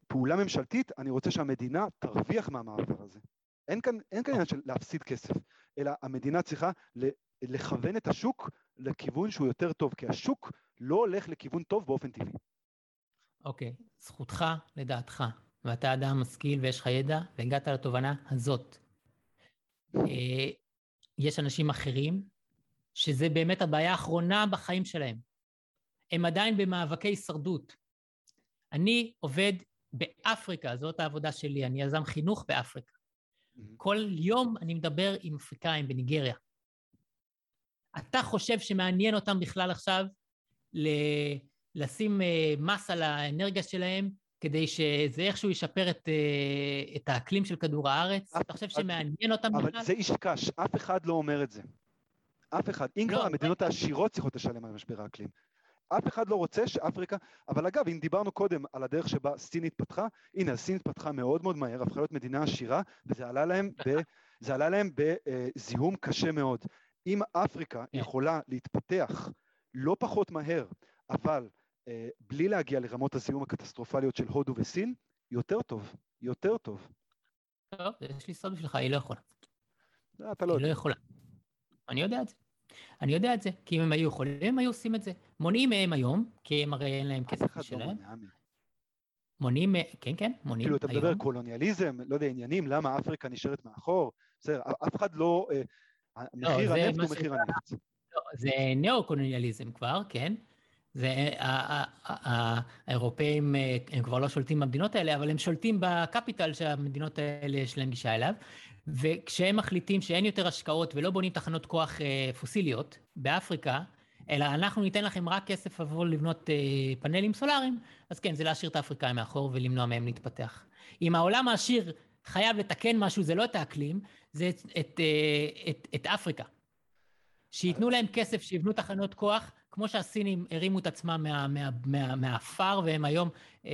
פעולה ממשלתית, אני רוצה שהמדינה תרוויח מהמעבר הזה. אין כאן, אין כאן עניין של להפסיד כסף, אלא המדינה צריכה לכוון את השוק לכיוון שהוא יותר טוב, כי השוק לא הולך לכיוון טוב באופן טבעי. אוקיי, okay. זכותך לדעתך, ואתה אדם משכיל ויש לך ידע, והגעת לתובנה הזאת. אה, יש אנשים אחרים שזה באמת הבעיה האחרונה בחיים שלהם. הם עדיין במאבקי הישרדות. אני עובד באפריקה, זאת העבודה שלי, אני יזם חינוך באפריקה. Mm-hmm. כל יום אני מדבר עם אפריקאים בניגריה. אתה חושב שמעניין אותם בכלל עכשיו ל- לשים אה, מס על האנרגיה שלהם, כדי שזה איכשהו ישפר את, אה, את האקלים של כדור הארץ? אתה חושב שמעניין אותם בכלל? אבל זה איש קש, אף אחד לא אומר את זה. אף אחד. אם לא, כבר המדינות העשירות צריכות לשלם על משבר האקלים. אף אחד לא רוצה שאפריקה, אבל אגב, אם דיברנו קודם על הדרך שבה סין התפתחה, הנה, סין התפתחה מאוד מאוד מהר, הפכה להיות מדינה עשירה, וזה עלה להם, ב, זה עלה להם בזיהום קשה מאוד. אם אפריקה כן. יכולה להתפתח לא פחות מהר, אבל אה, בלי להגיע לרמות הזיהום הקטסטרופליות של הודו וסין, יותר טוב, יותר טוב. טוב, יש לי סוד בשבילך, היא לא יכולה. לא, אתה לא יודע. היא לא יכולה. אני יודע את זה. אני יודע את זה, כי אם הם היו יכולים, הם היו עושים את זה. מונעים מהם היום, כי הם הרי אין להם כסף לא מונע מונעים, כן, כן, מונעים היום. כאילו, אתה מדבר קולוניאליזם, לא יודע, עניינים, למה אפריקה נשארת מאחור? בסדר, אף אחד לא... אה, לא, מחיר הנפט הוא מחיר הנפט. זה ניאו-קולוניאליזם כבר, כן. זה, האירופאים, אה, הם כבר לא שולטים במדינות האלה, אבל הם שולטים בקפיטל שהמדינות האלה יש להם גישה אליו, וכשהם מחליטים שאין יותר השקעות ולא בונים תחנות כוח אה, פוסיליות באפריקה, אלא אנחנו ניתן לכם רק כסף עבור לבנות אה, פאנלים סולאריים, אז כן, זה להשאיר את האפריקאים מאחור ולמנוע מהם להתפתח. אם העולם העשיר חייב לתקן משהו, זה לא את האקלים, זה את, את, את, את אפריקה. שייתנו להם כסף, שיבנו תחנות כוח, כמו שהסינים הרימו את עצמם מה, מה, מה, מהעפר, והם היום, אה,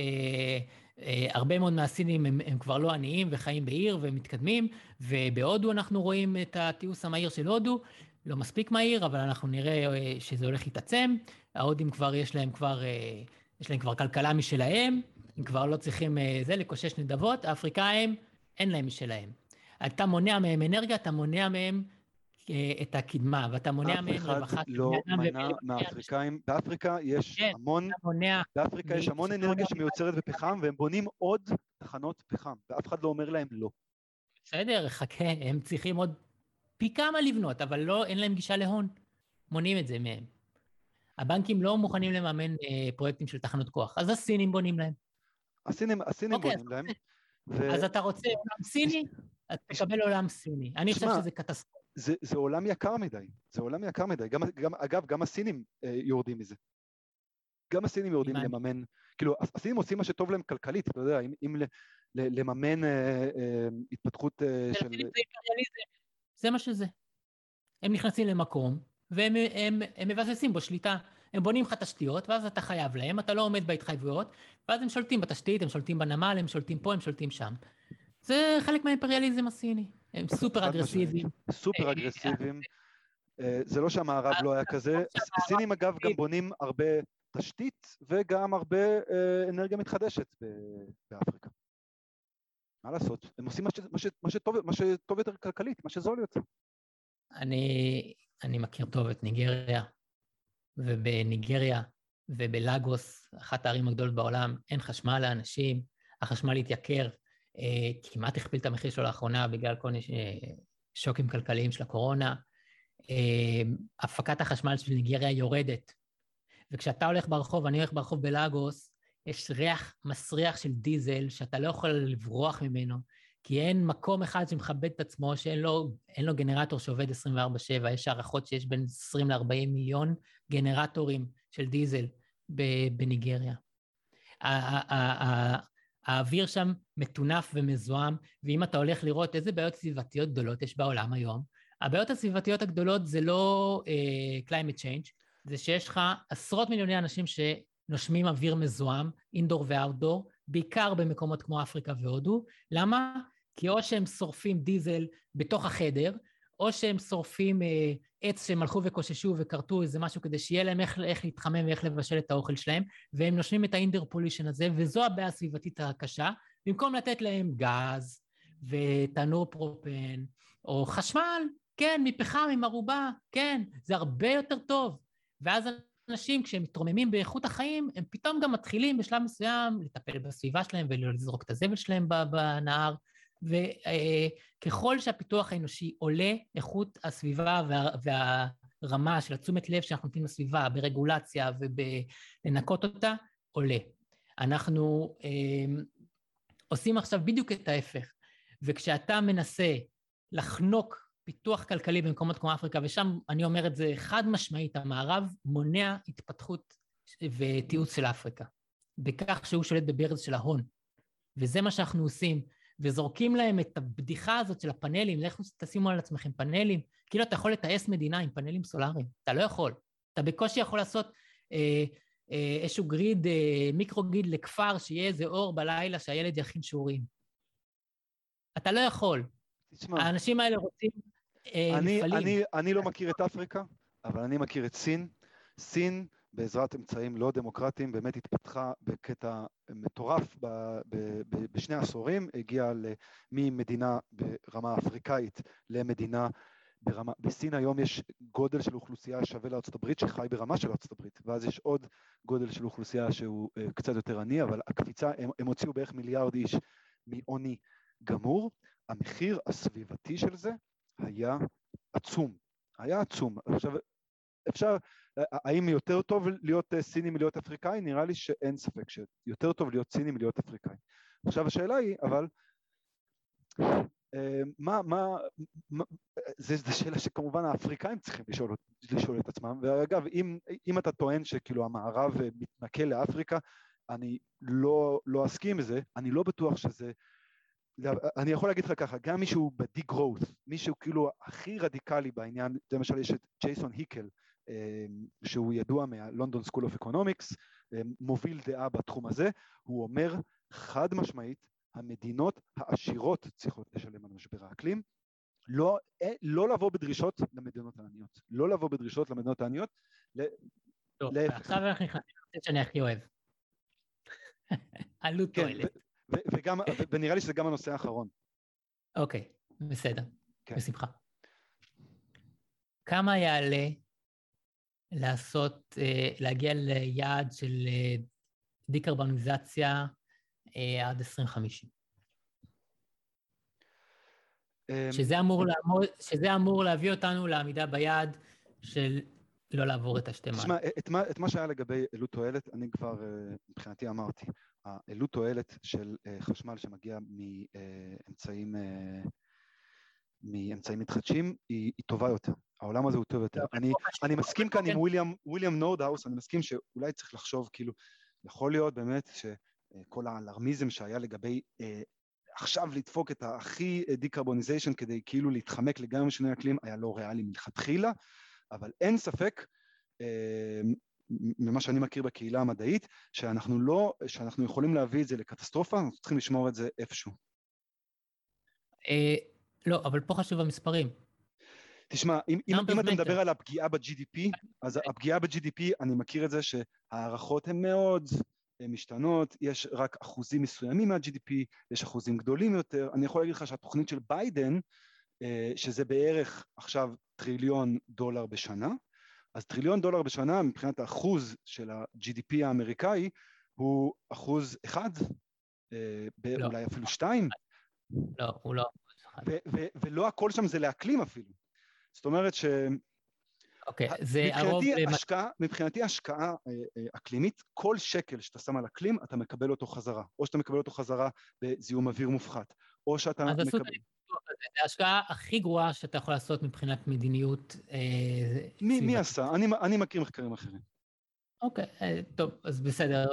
אה, הרבה מאוד מהסינים הם, הם כבר לא עניים וחיים בעיר ומתקדמים, ובהודו אנחנו רואים את התיעוש המהיר של הודו, לא מספיק מהיר, אבל אנחנו נראה אה, שזה הולך להתעצם. ההודים כבר, יש להם כבר, אה, יש להם כבר כלכלה משלהם, הם כבר לא צריכים אה, זה, לקושש נדבות, האפריקאים, אין להם משלהם. אתה מונע מהם אנרגיה, אתה מונע מהם את הקדמה, ואתה מונע מהם רווחת... אף אחד לא מנע מהאפריקאים, באפריקה יש כן, המון, באפריקה יש המון אנרגיה שמיוצרת בפחם, והם בונים עוד תחנות פחם, ואף אחד לא אומר להם לא. בסדר, חכה, הם צריכים עוד פי כמה לבנות, אבל לא, אין להם גישה להון. מונעים את זה מהם. הבנקים לא מוכנים לממן אה, פרויקטים של תחנות כוח, אז הסינים בונים להם. הסינים, הסינים אוקיי, בונים להם. ו... אז אתה רוצה עולם סיני? אז תקבל עולם סיני. אני חושב שזה קטסטרופה. זה, זה עולם יקר מדי, זה עולם יקר מדי. גם, גם, אגב, גם הסינים אה, יורדים מזה. גם הסינים יורדים לממן, כאילו, הסינים עושים מה שטוב להם כלכלית, אתה יודע, אם, אם לממן אה, אה, התפתחות אה, של... זה מה שזה. הם נכנסים למקום, והם הם, הם מבססים בו שליטה. הם בונים לך תשתיות, ואז אתה חייב להם, אתה לא עומד בהתחייבויות, ואז הם שולטים בתשתית, הם שולטים בנמל, הם שולטים פה, הם שולטים שם. זה חלק מהאימפריאליזם הסיני. הם סופר אגרסיביים. סופר אגרסיביים. אה, זה לא שהמערב לא היה כזה. סינים אגב גם בונים הרבה תשתית וגם הרבה אה, אנרגיה מתחדשת באפריקה. מה לעשות? הם עושים מה, ש, מה, ש, מה, שטוב, מה שטוב יותר כלכלית, מה שזול יותר. אני, אני מכיר טוב את ניגריה, ובניגריה ובלאגוס, אחת הערים הגדולות בעולם, אין חשמל לאנשים, החשמל התייקר, אה, כמעט הכפיל את המחיר שלו לאחרונה בגלל כל מיני שוקים כלכליים של הקורונה. אה, הפקת החשמל של ניגריה יורדת. וכשאתה הולך ברחוב, אני הולך ברחוב בלאגוס, יש ריח מסריח של דיזל שאתה לא יכול לברוח ממנו, כי אין מקום אחד שמכבד את עצמו שאין לו, לו גנרטור שעובד 24/7, יש הערכות שיש בין 20 ל-40 מיליון גנרטורים של דיזל בניגריה. האוויר שם מטונף ומזוהם, ואם אתה הולך לראות איזה בעיות סביבתיות גדולות יש בעולם היום, הבעיות הסביבתיות הגדולות זה לא uh, climate change, זה שיש לך עשרות מיליוני אנשים שנושמים אוויר מזוהם, אינדור ואאוטדור, בעיקר במקומות כמו אפריקה והודו. למה? כי או שהם שורפים דיזל בתוך החדר, או שהם שורפים אה, עץ שהם הלכו וקוששו וכרתו איזה משהו כדי שיהיה להם איך, איך להתחמם ואיך לבשל את האוכל שלהם, והם נושמים את האינטרפולישן הזה, וזו הבעיה הסביבתית הקשה, במקום לתת להם גז ותנור פרופן, או חשמל, כן, מפחם עם ערובה, כן, זה הרבה יותר טוב. ואז אנשים, כשהם מתרוממים באיכות החיים, הם פתאום גם מתחילים בשלב מסוים לטפל בסביבה שלהם ולזרוק את הזבל שלהם בנהר, וככל שהפיתוח האנושי עולה, איכות הסביבה וה, והרמה של התשומת לב שאנחנו נותנים לסביבה ברגולציה ובלנקות אותה, עולה. אנחנו אה, עושים עכשיו בדיוק את ההפך, וכשאתה מנסה לחנוק פיתוח כלכלי במקומות כמו אפריקה, ושם אני אומר את זה חד משמעית, המערב מונע התפתחות ותיעוץ של אפריקה, בכך שהוא שולט בברז של ההון. וזה מה שאנחנו עושים. וזורקים להם את הבדיחה הזאת של הפאנלים, לכו תשימו על עצמכם פאנלים, כאילו אתה יכול לטייס מדינה עם פאנלים סולאריים, אתה לא יכול. אתה בקושי יכול לעשות אה, אה, איזשהו גריד, אה, מיקרו-גריד לכפר, שיהיה איזה אור בלילה שהילד יכין שיעורים. אתה לא יכול. תשמע, האנשים האלה רוצים אה, אני, מפעלים. אני, אני לא מכיר את אפריקה, אבל אני מכיר את סין. סין בעזרת אמצעים לא דמוקרטיים, באמת התפתחה בקטע מטורף ב, ב, ב, בשני עשורים, הגיעה ממדינה ברמה אפריקאית למדינה ברמה, בסין היום יש גודל של אוכלוסייה שווה לארצות הברית שחי ברמה של ארצות הברית, ואז יש עוד גודל של אוכלוסייה שהוא uh, קצת יותר עני, אבל הקפיצה, הם, הם הוציאו בערך מיליארד איש מעוני גמור, המחיר הסביבתי של זה היה עצום, היה עצום. עכשיו, אפשר, האם יותר טוב להיות סיני מלהיות אפריקאי? נראה לי שאין ספק שיותר טוב להיות סיני מלהיות אפריקאי. עכשיו השאלה היא, אבל, אה, מה, מה, מה זו שאלה שכמובן האפריקאים צריכים לשאול, לשאול את עצמם, ואגב, אם, אם אתה טוען שכאילו המערב מתנכל לאפריקה, אני לא, לא אסכים לזה, אני לא בטוח שזה אני יכול להגיד לך ככה, גם מישהו ב-degrowth, מישהו כאילו הכי רדיקלי בעניין, למשל יש את ג'ייסון היקל, אה, שהוא ידוע מה London School of Economics, מוביל דעה בתחום הזה, הוא אומר חד משמעית, המדינות העשירות צריכות לשלם על משבר האקלים, לא, אה, לא לבוא בדרישות למדינות העניות, לא לבוא בדרישות למדינות העניות, להפך. עכשיו אנחנו נכנסים לנושא שאני הכי אוהב. [laughs] עלות כן, תועלת. וגם, ונראה לי שזה גם הנושא האחרון. אוקיי, בסדר, כן. בשמחה. כמה יעלה לעשות, אה, להגיע ליעד של אה, דיקרבוניזציה אה, עד 2050? אמ, שזה אמור, לעמוד, שזה אמור להביא אותנו לעמידה ביעד של לא לעבור את השתי תשמע, את, את מה שהיה לגבי עלות תועלת, אני כבר מבחינתי אמרתי. העלות תועלת של חשמל שמגיע מאמצעים, מאמצעים מתחדשים היא, היא טובה יותר, העולם הזה הוא טוב יותר. אני, אני מסכים כאן עם וויליאם, וויליאם נורדהאוס, אני מסכים שאולי צריך לחשוב, כאילו, יכול להיות באמת שכל ה alarmism שהיה לגבי אה, עכשיו לדפוק את הכי decarbonization כדי כאילו להתחמק לגמרי משינוי אקלים היה לא ריאלי מלכתחילה, אבל אין ספק ממה שאני מכיר בקהילה המדעית, שאנחנו לא, שאנחנו יכולים להביא את זה לקטסטרופה, אנחנו צריכים לשמור את זה איפשהו. לא, אבל פה חשוב המספרים. תשמע, אם, אם, אם אתה מדבר על הפגיעה ב-GDP, אז הפגיעה ב-GDP, אני מכיר את זה שההערכות הן מאוד משתנות, יש רק אחוזים מסוימים מה-GDP, יש אחוזים גדולים יותר. אני יכול להגיד לך שהתוכנית של ביידן, אה, שזה בערך עכשיו טריליון דולר בשנה, אז טריליון דולר בשנה מבחינת האחוז של ה-GDP האמריקאי הוא אחוז אחד, אה, לא. אולי אפילו שתיים. לא, הוא לא. ולא הכל שם זה לאקלים אפילו. זאת אומרת ש... אוקיי, okay, זה הרוב... השקעה, מבחינתי השקעה אה, אה, אקלימית, כל שקל שאתה שם על אקלים, אתה מקבל אותו חזרה. או שאתה מקבל אותו חזרה בזיהום אוויר מופחת, או שאתה אז מקבל... אז זה ההשקעה הכי גרועה שאתה יכול לעשות מבחינת מדיניות אה, מי, מי עשה? אני, אני מכיר מחקרים אחרים. אוקיי, טוב, אז בסדר.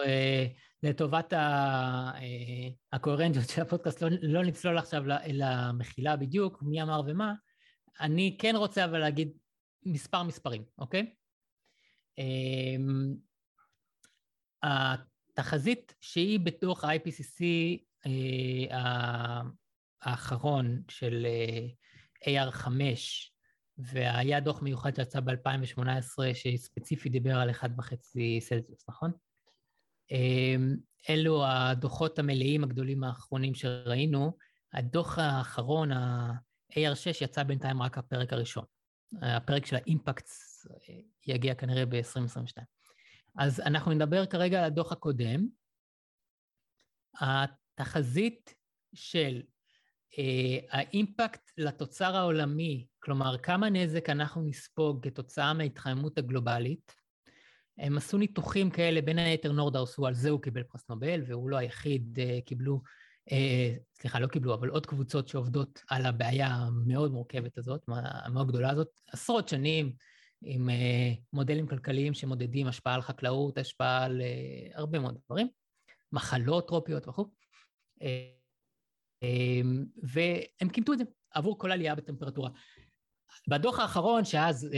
לטובת אה, הקוהרנטיות של הפודקאסט, לא, לא נצלול עכשיו למחילה בדיוק, מי אמר ומה. אני כן רוצה אבל להגיד מספר מספרים, אוקיי? אמ, התחזית שהיא בתוך ה-IPCC אה, האחרון של אה, AR5, והיה דוח מיוחד שיצא ב-2018 שספציפי דיבר על 1.5 סלסיוס, נכון? אמ, אלו הדוחות המלאים הגדולים האחרונים שראינו. הדוח האחרון, ה-AR6, יצא בינתיים רק הפרק הראשון. הפרק של האימפקטס אה, יגיע כנראה ב-2022. אז אנחנו נדבר כרגע על הדוח הקודם. התחזית של אה, האימפקט לתוצר העולמי, כלומר כמה נזק אנחנו נספוג כתוצאה מההתחממות הגלובלית, הם עשו ניתוחים כאלה, בין היתר נורדאוס, הוא על זה הוא קיבל פרס נובל, והוא לא היחיד, אה, קיבלו אה, סליחה, לא קיבלו, אבל עוד קבוצות שעובדות על הבעיה המאוד מורכבת הזאת, המאוד גדולה הזאת, עשרות שנים, עם אה, מודלים כלכליים שמודדים השפעה על חקלאות, השפעה על הרבה מאוד דברים, מחלות טרופיות וכו', והם קימטו את זה עבור כל עלייה בטמפרטורה. בדוח האחרון, שאז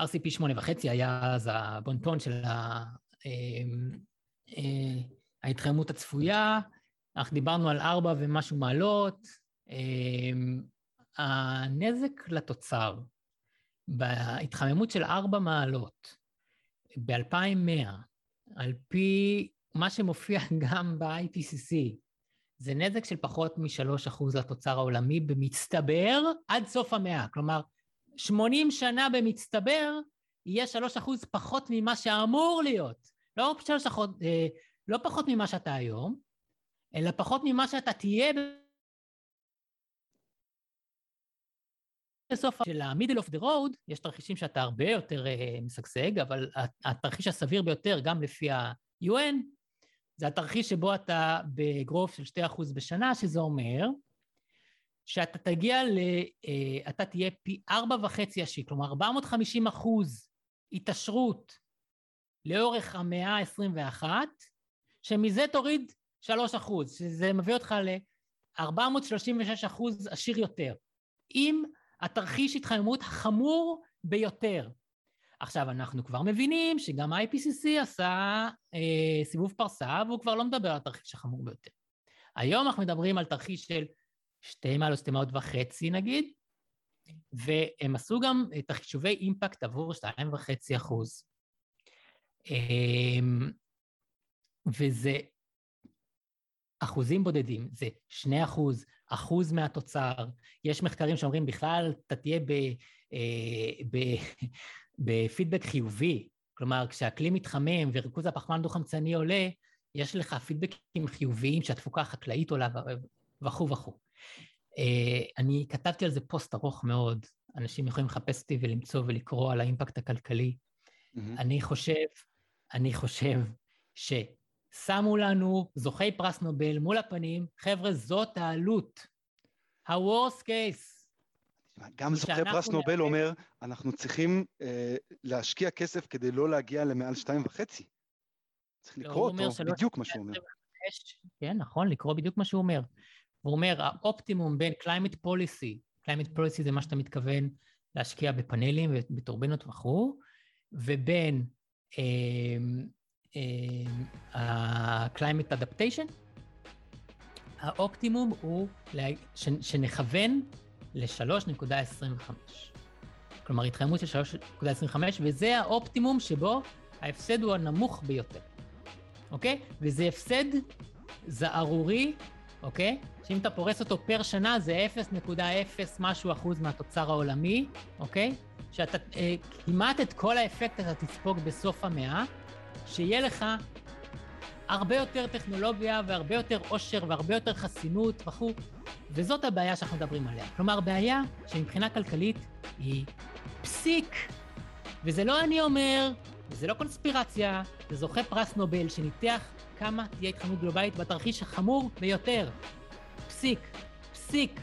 RCP 8.5 היה אז הבונטון של ההתחממות הצפויה, אנחנו דיברנו על ארבע ומשהו מעלות. אמ, הנזק לתוצר בהתחממות של ארבע מעלות ב-2100, על פי מה שמופיע [laughs] גם ב-IPCC, זה נזק של פחות מ-3% לתוצר העולמי במצטבר עד סוף המאה. כלומר, 80 שנה במצטבר יהיה 3% פחות ממה שאמור להיות. לא, 3%, אה, לא פחות ממה שאתה היום, אלא פחות ממה שאתה תהיה בסוף של ה-middle of the road, יש תרחישים שאתה הרבה יותר uh, משגשג, אבל התרחיש הסביר ביותר, גם לפי ה-UN, זה התרחיש שבו אתה בגרוף של 2% בשנה, שזה אומר שאתה תגיע ל... Uh, אתה תהיה פי 4.5 השיק, כלומר 450 אחוז התעשרות לאורך המאה ה-21, שמזה תוריד 3 אחוז, שזה מביא אותך ל-436 אחוז עשיר יותר, עם התרחיש התחממות החמור ביותר. עכשיו, אנחנו כבר מבינים שגם ה-IPCC עשה אה, סיבוב פרסה, והוא כבר לא מדבר על התרחיש החמור ביותר. היום אנחנו מדברים על תרחיש של שתי מעלות, שתי מעלות וחצי נגיד, והם עשו גם את החישובי אימפקט עבור 2.5 אחוז. אה, וזה אחוזים בודדים, זה שני אחוז, אחוז מהתוצר. יש מחקרים שאומרים בכלל, אתה תהיה ב, אה, ב, בפידבק חיובי. כלומר, כשהאקלים מתחמם וריכוז הפחמן דו-חמצני עולה, יש לך פידבקים חיוביים שהתפוקה החקלאית עולה וכו' וכו'. אה, אני כתבתי על זה פוסט ארוך מאוד, אנשים יכולים לחפש אותי ולמצוא ולקרוא על האימפקט הכלכלי. Mm-hmm. אני חושב, אני חושב ש... שמו לנו זוכי פרס נובל מול הפנים, חבר'ה, זאת העלות. ה-Worst case. גם זוכה פרס נובל נאבד... אומר, אנחנו צריכים אה, להשקיע כסף כדי לא להגיע למעל שתיים וחצי. צריך לא, לקרוא אותו, בדיוק מה שהוא אומר. כן, נכון, לקרוא בדיוק מה שהוא אומר. הוא אומר, האופטימום בין climate policy, climate policy זה מה שאתה מתכוון להשקיע בפאנלים ובטורבינות וכו', ובין אה, ה-climate adaptation, האופטימום הוא שנכוון ל-3.25. כלומר התחממות של 3.25, וזה האופטימום שבו ההפסד הוא הנמוך ביותר, אוקיי? וזה הפסד זערורי, אוקיי? שאם אתה פורס אותו פר שנה זה 0.0 משהו אחוז מהתוצר העולמי, אוקיי? שאתה אה, כמעט את כל האפקט אתה תספוג בסוף המאה, שיהיה לך הרבה יותר טכנולוגיה והרבה יותר עושר והרבה יותר חסינות וכו', וזאת הבעיה שאנחנו מדברים עליה. כלומר, בעיה שמבחינה כלכלית היא פסיק, וזה לא אני אומר, וזה לא קונספירציה, זה זוכה פרס נובל שניתח כמה תהיה התחממות גלובלית בתרחיש החמור ביותר. פסיק, פסיק.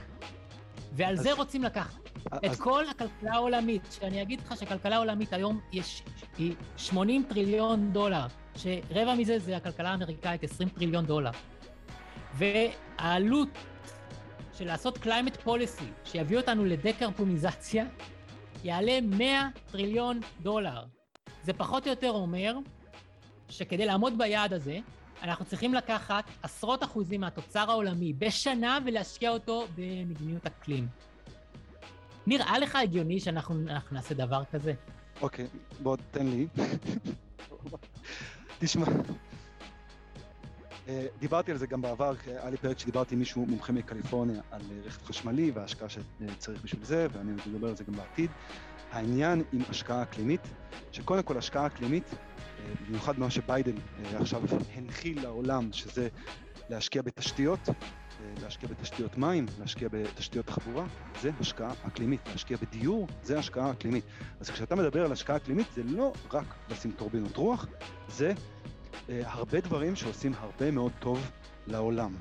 ועל אז... זה רוצים לקחת. אז... את כל הכלכלה העולמית, שאני אגיד לך שהכלכלה העולמית היום יש, היא 80 טריליון דולר, שרבע מזה זה הכלכלה האמריקאית, 20 טריליון דולר. והעלות של לעשות climate policy, שיביא אותנו לדקרפוניזציה, יעלה 100 טריליון דולר. זה פחות או יותר אומר שכדי לעמוד ביעד הזה, אנחנו צריכים לקחת עשרות אחוזים מהתוצר העולמי בשנה ולהשקיע אותו במדיניות אקלים. נראה לך הגיוני שאנחנו נעשה דבר כזה? אוקיי, בוא תן לי. תשמע, אה, דיברתי על זה גם בעבר, היה לי פרק שדיברתי עם מישהו מומחה מקליפורניה על רכב חשמלי וההשקעה שצריך בשביל זה, ואני מדבר על זה גם בעתיד. העניין עם השקעה אקלימית, שקודם כל השקעה אקלימית, במיוחד מה שביידן עכשיו הנחיל לעולם, שזה להשקיע בתשתיות, להשקיע בתשתיות מים, להשקיע בתשתיות תחבורה, זה השקעה אקלימית. להשקיע בדיור, זה השקעה אקלימית. אז כשאתה מדבר על השקעה אקלימית, זה לא רק לשים טורבינות רוח, זה אה, הרבה דברים שעושים הרבה מאוד טוב לעולם.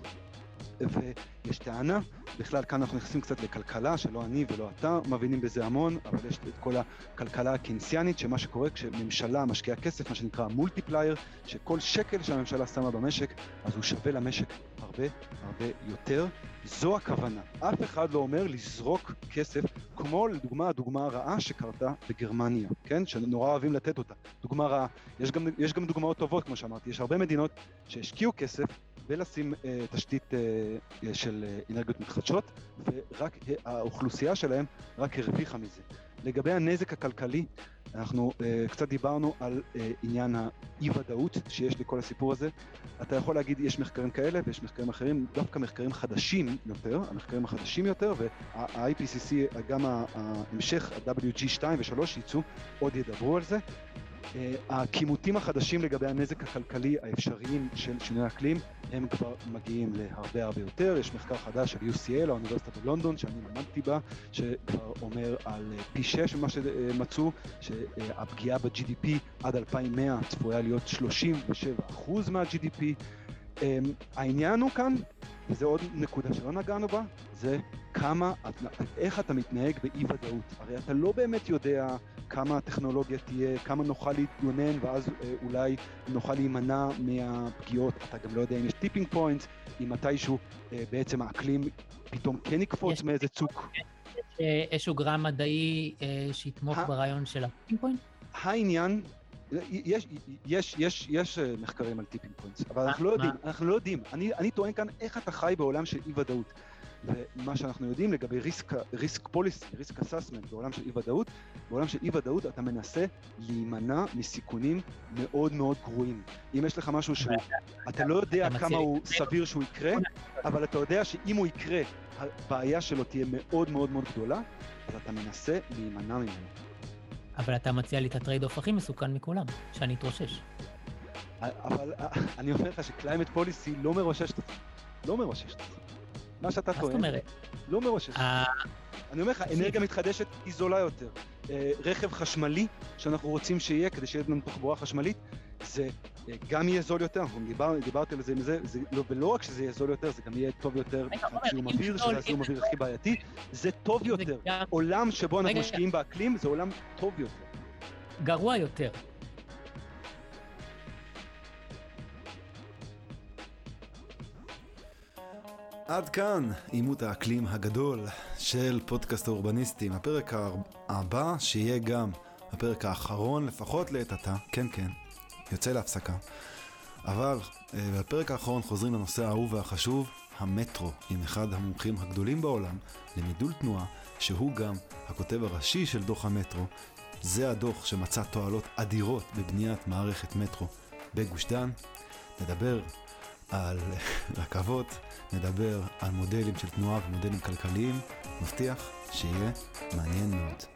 ויש טענה, בכלל כאן אנחנו נכנסים קצת לכלכלה, שלא אני ולא אתה מבינים בזה המון, אבל יש את כל הכלכלה הקינסיאנית, שמה שקורה כשממשלה משקיעה כסף, מה שנקרא מולטיפלייר, שכל שקל שהממשלה שמה במשק, אז הוא שווה למשק הרבה הרבה יותר. זו הכוונה. אף אחד לא אומר לזרוק כסף, כמו לדוגמה הדוגמה הרעה שקרתה בגרמניה, כן? שנורא אוהבים לתת אותה. דוגמה רעה. יש גם, יש גם דוגמאות טובות, כמו שאמרתי. יש הרבה מדינות שהשקיעו כסף ולשים uh, תשתית uh, של uh, אנרגיות מתחדשות, ורק uh, האוכלוסייה שלהם רק הרוויחה מזה. לגבי הנזק הכלכלי, אנחנו uh, קצת דיברנו על uh, עניין האי-ודאות שיש לכל הסיפור הזה. אתה יכול להגיד, יש מחקרים כאלה ויש מחקרים אחרים, דווקא מחקרים חדשים יותר, המחקרים החדשים יותר, וה-IPCC, גם ההמשך, ה-WG2 ו-3 יצאו, עוד ידברו על זה. אה, הכימותים החדשים לגבי הנזק הכלכלי האפשריים של שינוי אקלים הם כבר מגיעים להרבה הרבה יותר. יש מחקר חדש של UCL, האוניברסיטה בלונדון, שאני למדתי בה, שכבר אומר על אה, פי 6 ממה שמצאו, שהפגיעה ב-GDP עד 2100 צפויה להיות 37% מה-GDP. אמ, העניין הוא כאן, וזו עוד נקודה שלא נגענו בה, זה כמה, איך אתה מתנהג באי ודאות. הרי אתה לא באמת יודע כמה הטכנולוגיה תהיה, כמה נוכל להתגונן, ואז אה, אולי נוכל להימנע מהפגיעות. אתה גם לא יודע אם יש tipping point, אם מתישהו אה, בעצם האקלים פתאום כן יקפוץ מאיזה צוק. יש אה, איזשהו גורם מדעי שיתמוך ברעיון של ה tipping point? העניין יש, יש, יש, יש אה, מחקרים על tipping points, אבל אנחנו לא יודעים, אנחנו לא יודעים. אני, אני טוען כאן איך אתה חי בעולם של אי ודאות. ומה שאנחנו יודעים לגבי risk, risk policy, risk assessment בעולם של אי ודאות, בעולם של אי ודאות אתה מנסה להימנע מסיכונים מאוד מאוד גרועים. אם יש לך משהו שאתה לא יודע כמה הוא סביר שהוא יקרה, אבל אתה יודע שאם הוא יקרה, הבעיה שלו תהיה מאוד מאוד מאוד גדולה, אז אתה מנסה להימנע ממנו. אבל אתה מציע לי את ה trade-off הכי מסוכן מכולם, שאני אתרושש. אבל אני אומר לך ש climate policy לא מרוששת אותך. לא מרוששת אותך. מה שאתה טוען. מה זאת אומרת? לא מרוששת. אה, אני אומר לך, אנרגיה מתחדשת היא זולה יותר. אה, רכב חשמלי שאנחנו רוצים שיהיה, כדי שיהיה לנו תחבורה חשמלית, זה אה, גם יהיה זול יותר, אנחנו דיבר, דיברתי על זה עם זה, זה לא, ולא רק שזה יהיה זול יותר, זה גם יהיה טוב יותר מבחינת זיהום אוויר, שזה הזיהום אוויר הכי בעייתי, זה טוב יותר. עולם שבו אנחנו משקיעים באקלים זה עולם טוב יותר. גרוע יותר. עד כאן עימות האקלים הגדול של פודקאסט האורבניסטים. הפרק הבא, שיהיה גם הפרק האחרון, לפחות לעת עתה, כן כן, יוצא להפסקה. אבל אה, בפרק האחרון חוזרים לנושא האהוב והחשוב, המטרו עם אחד המומחים הגדולים בעולם למידול תנועה, שהוא גם הכותב הראשי של דוח המטרו. זה הדוח שמצא תועלות אדירות בבניית מערכת מטרו בגוש דן. נדבר על [laughs] רכבות, נדבר על מודלים של תנועה ומודלים כלכליים. מבטיח שיהיה מעניין מאוד.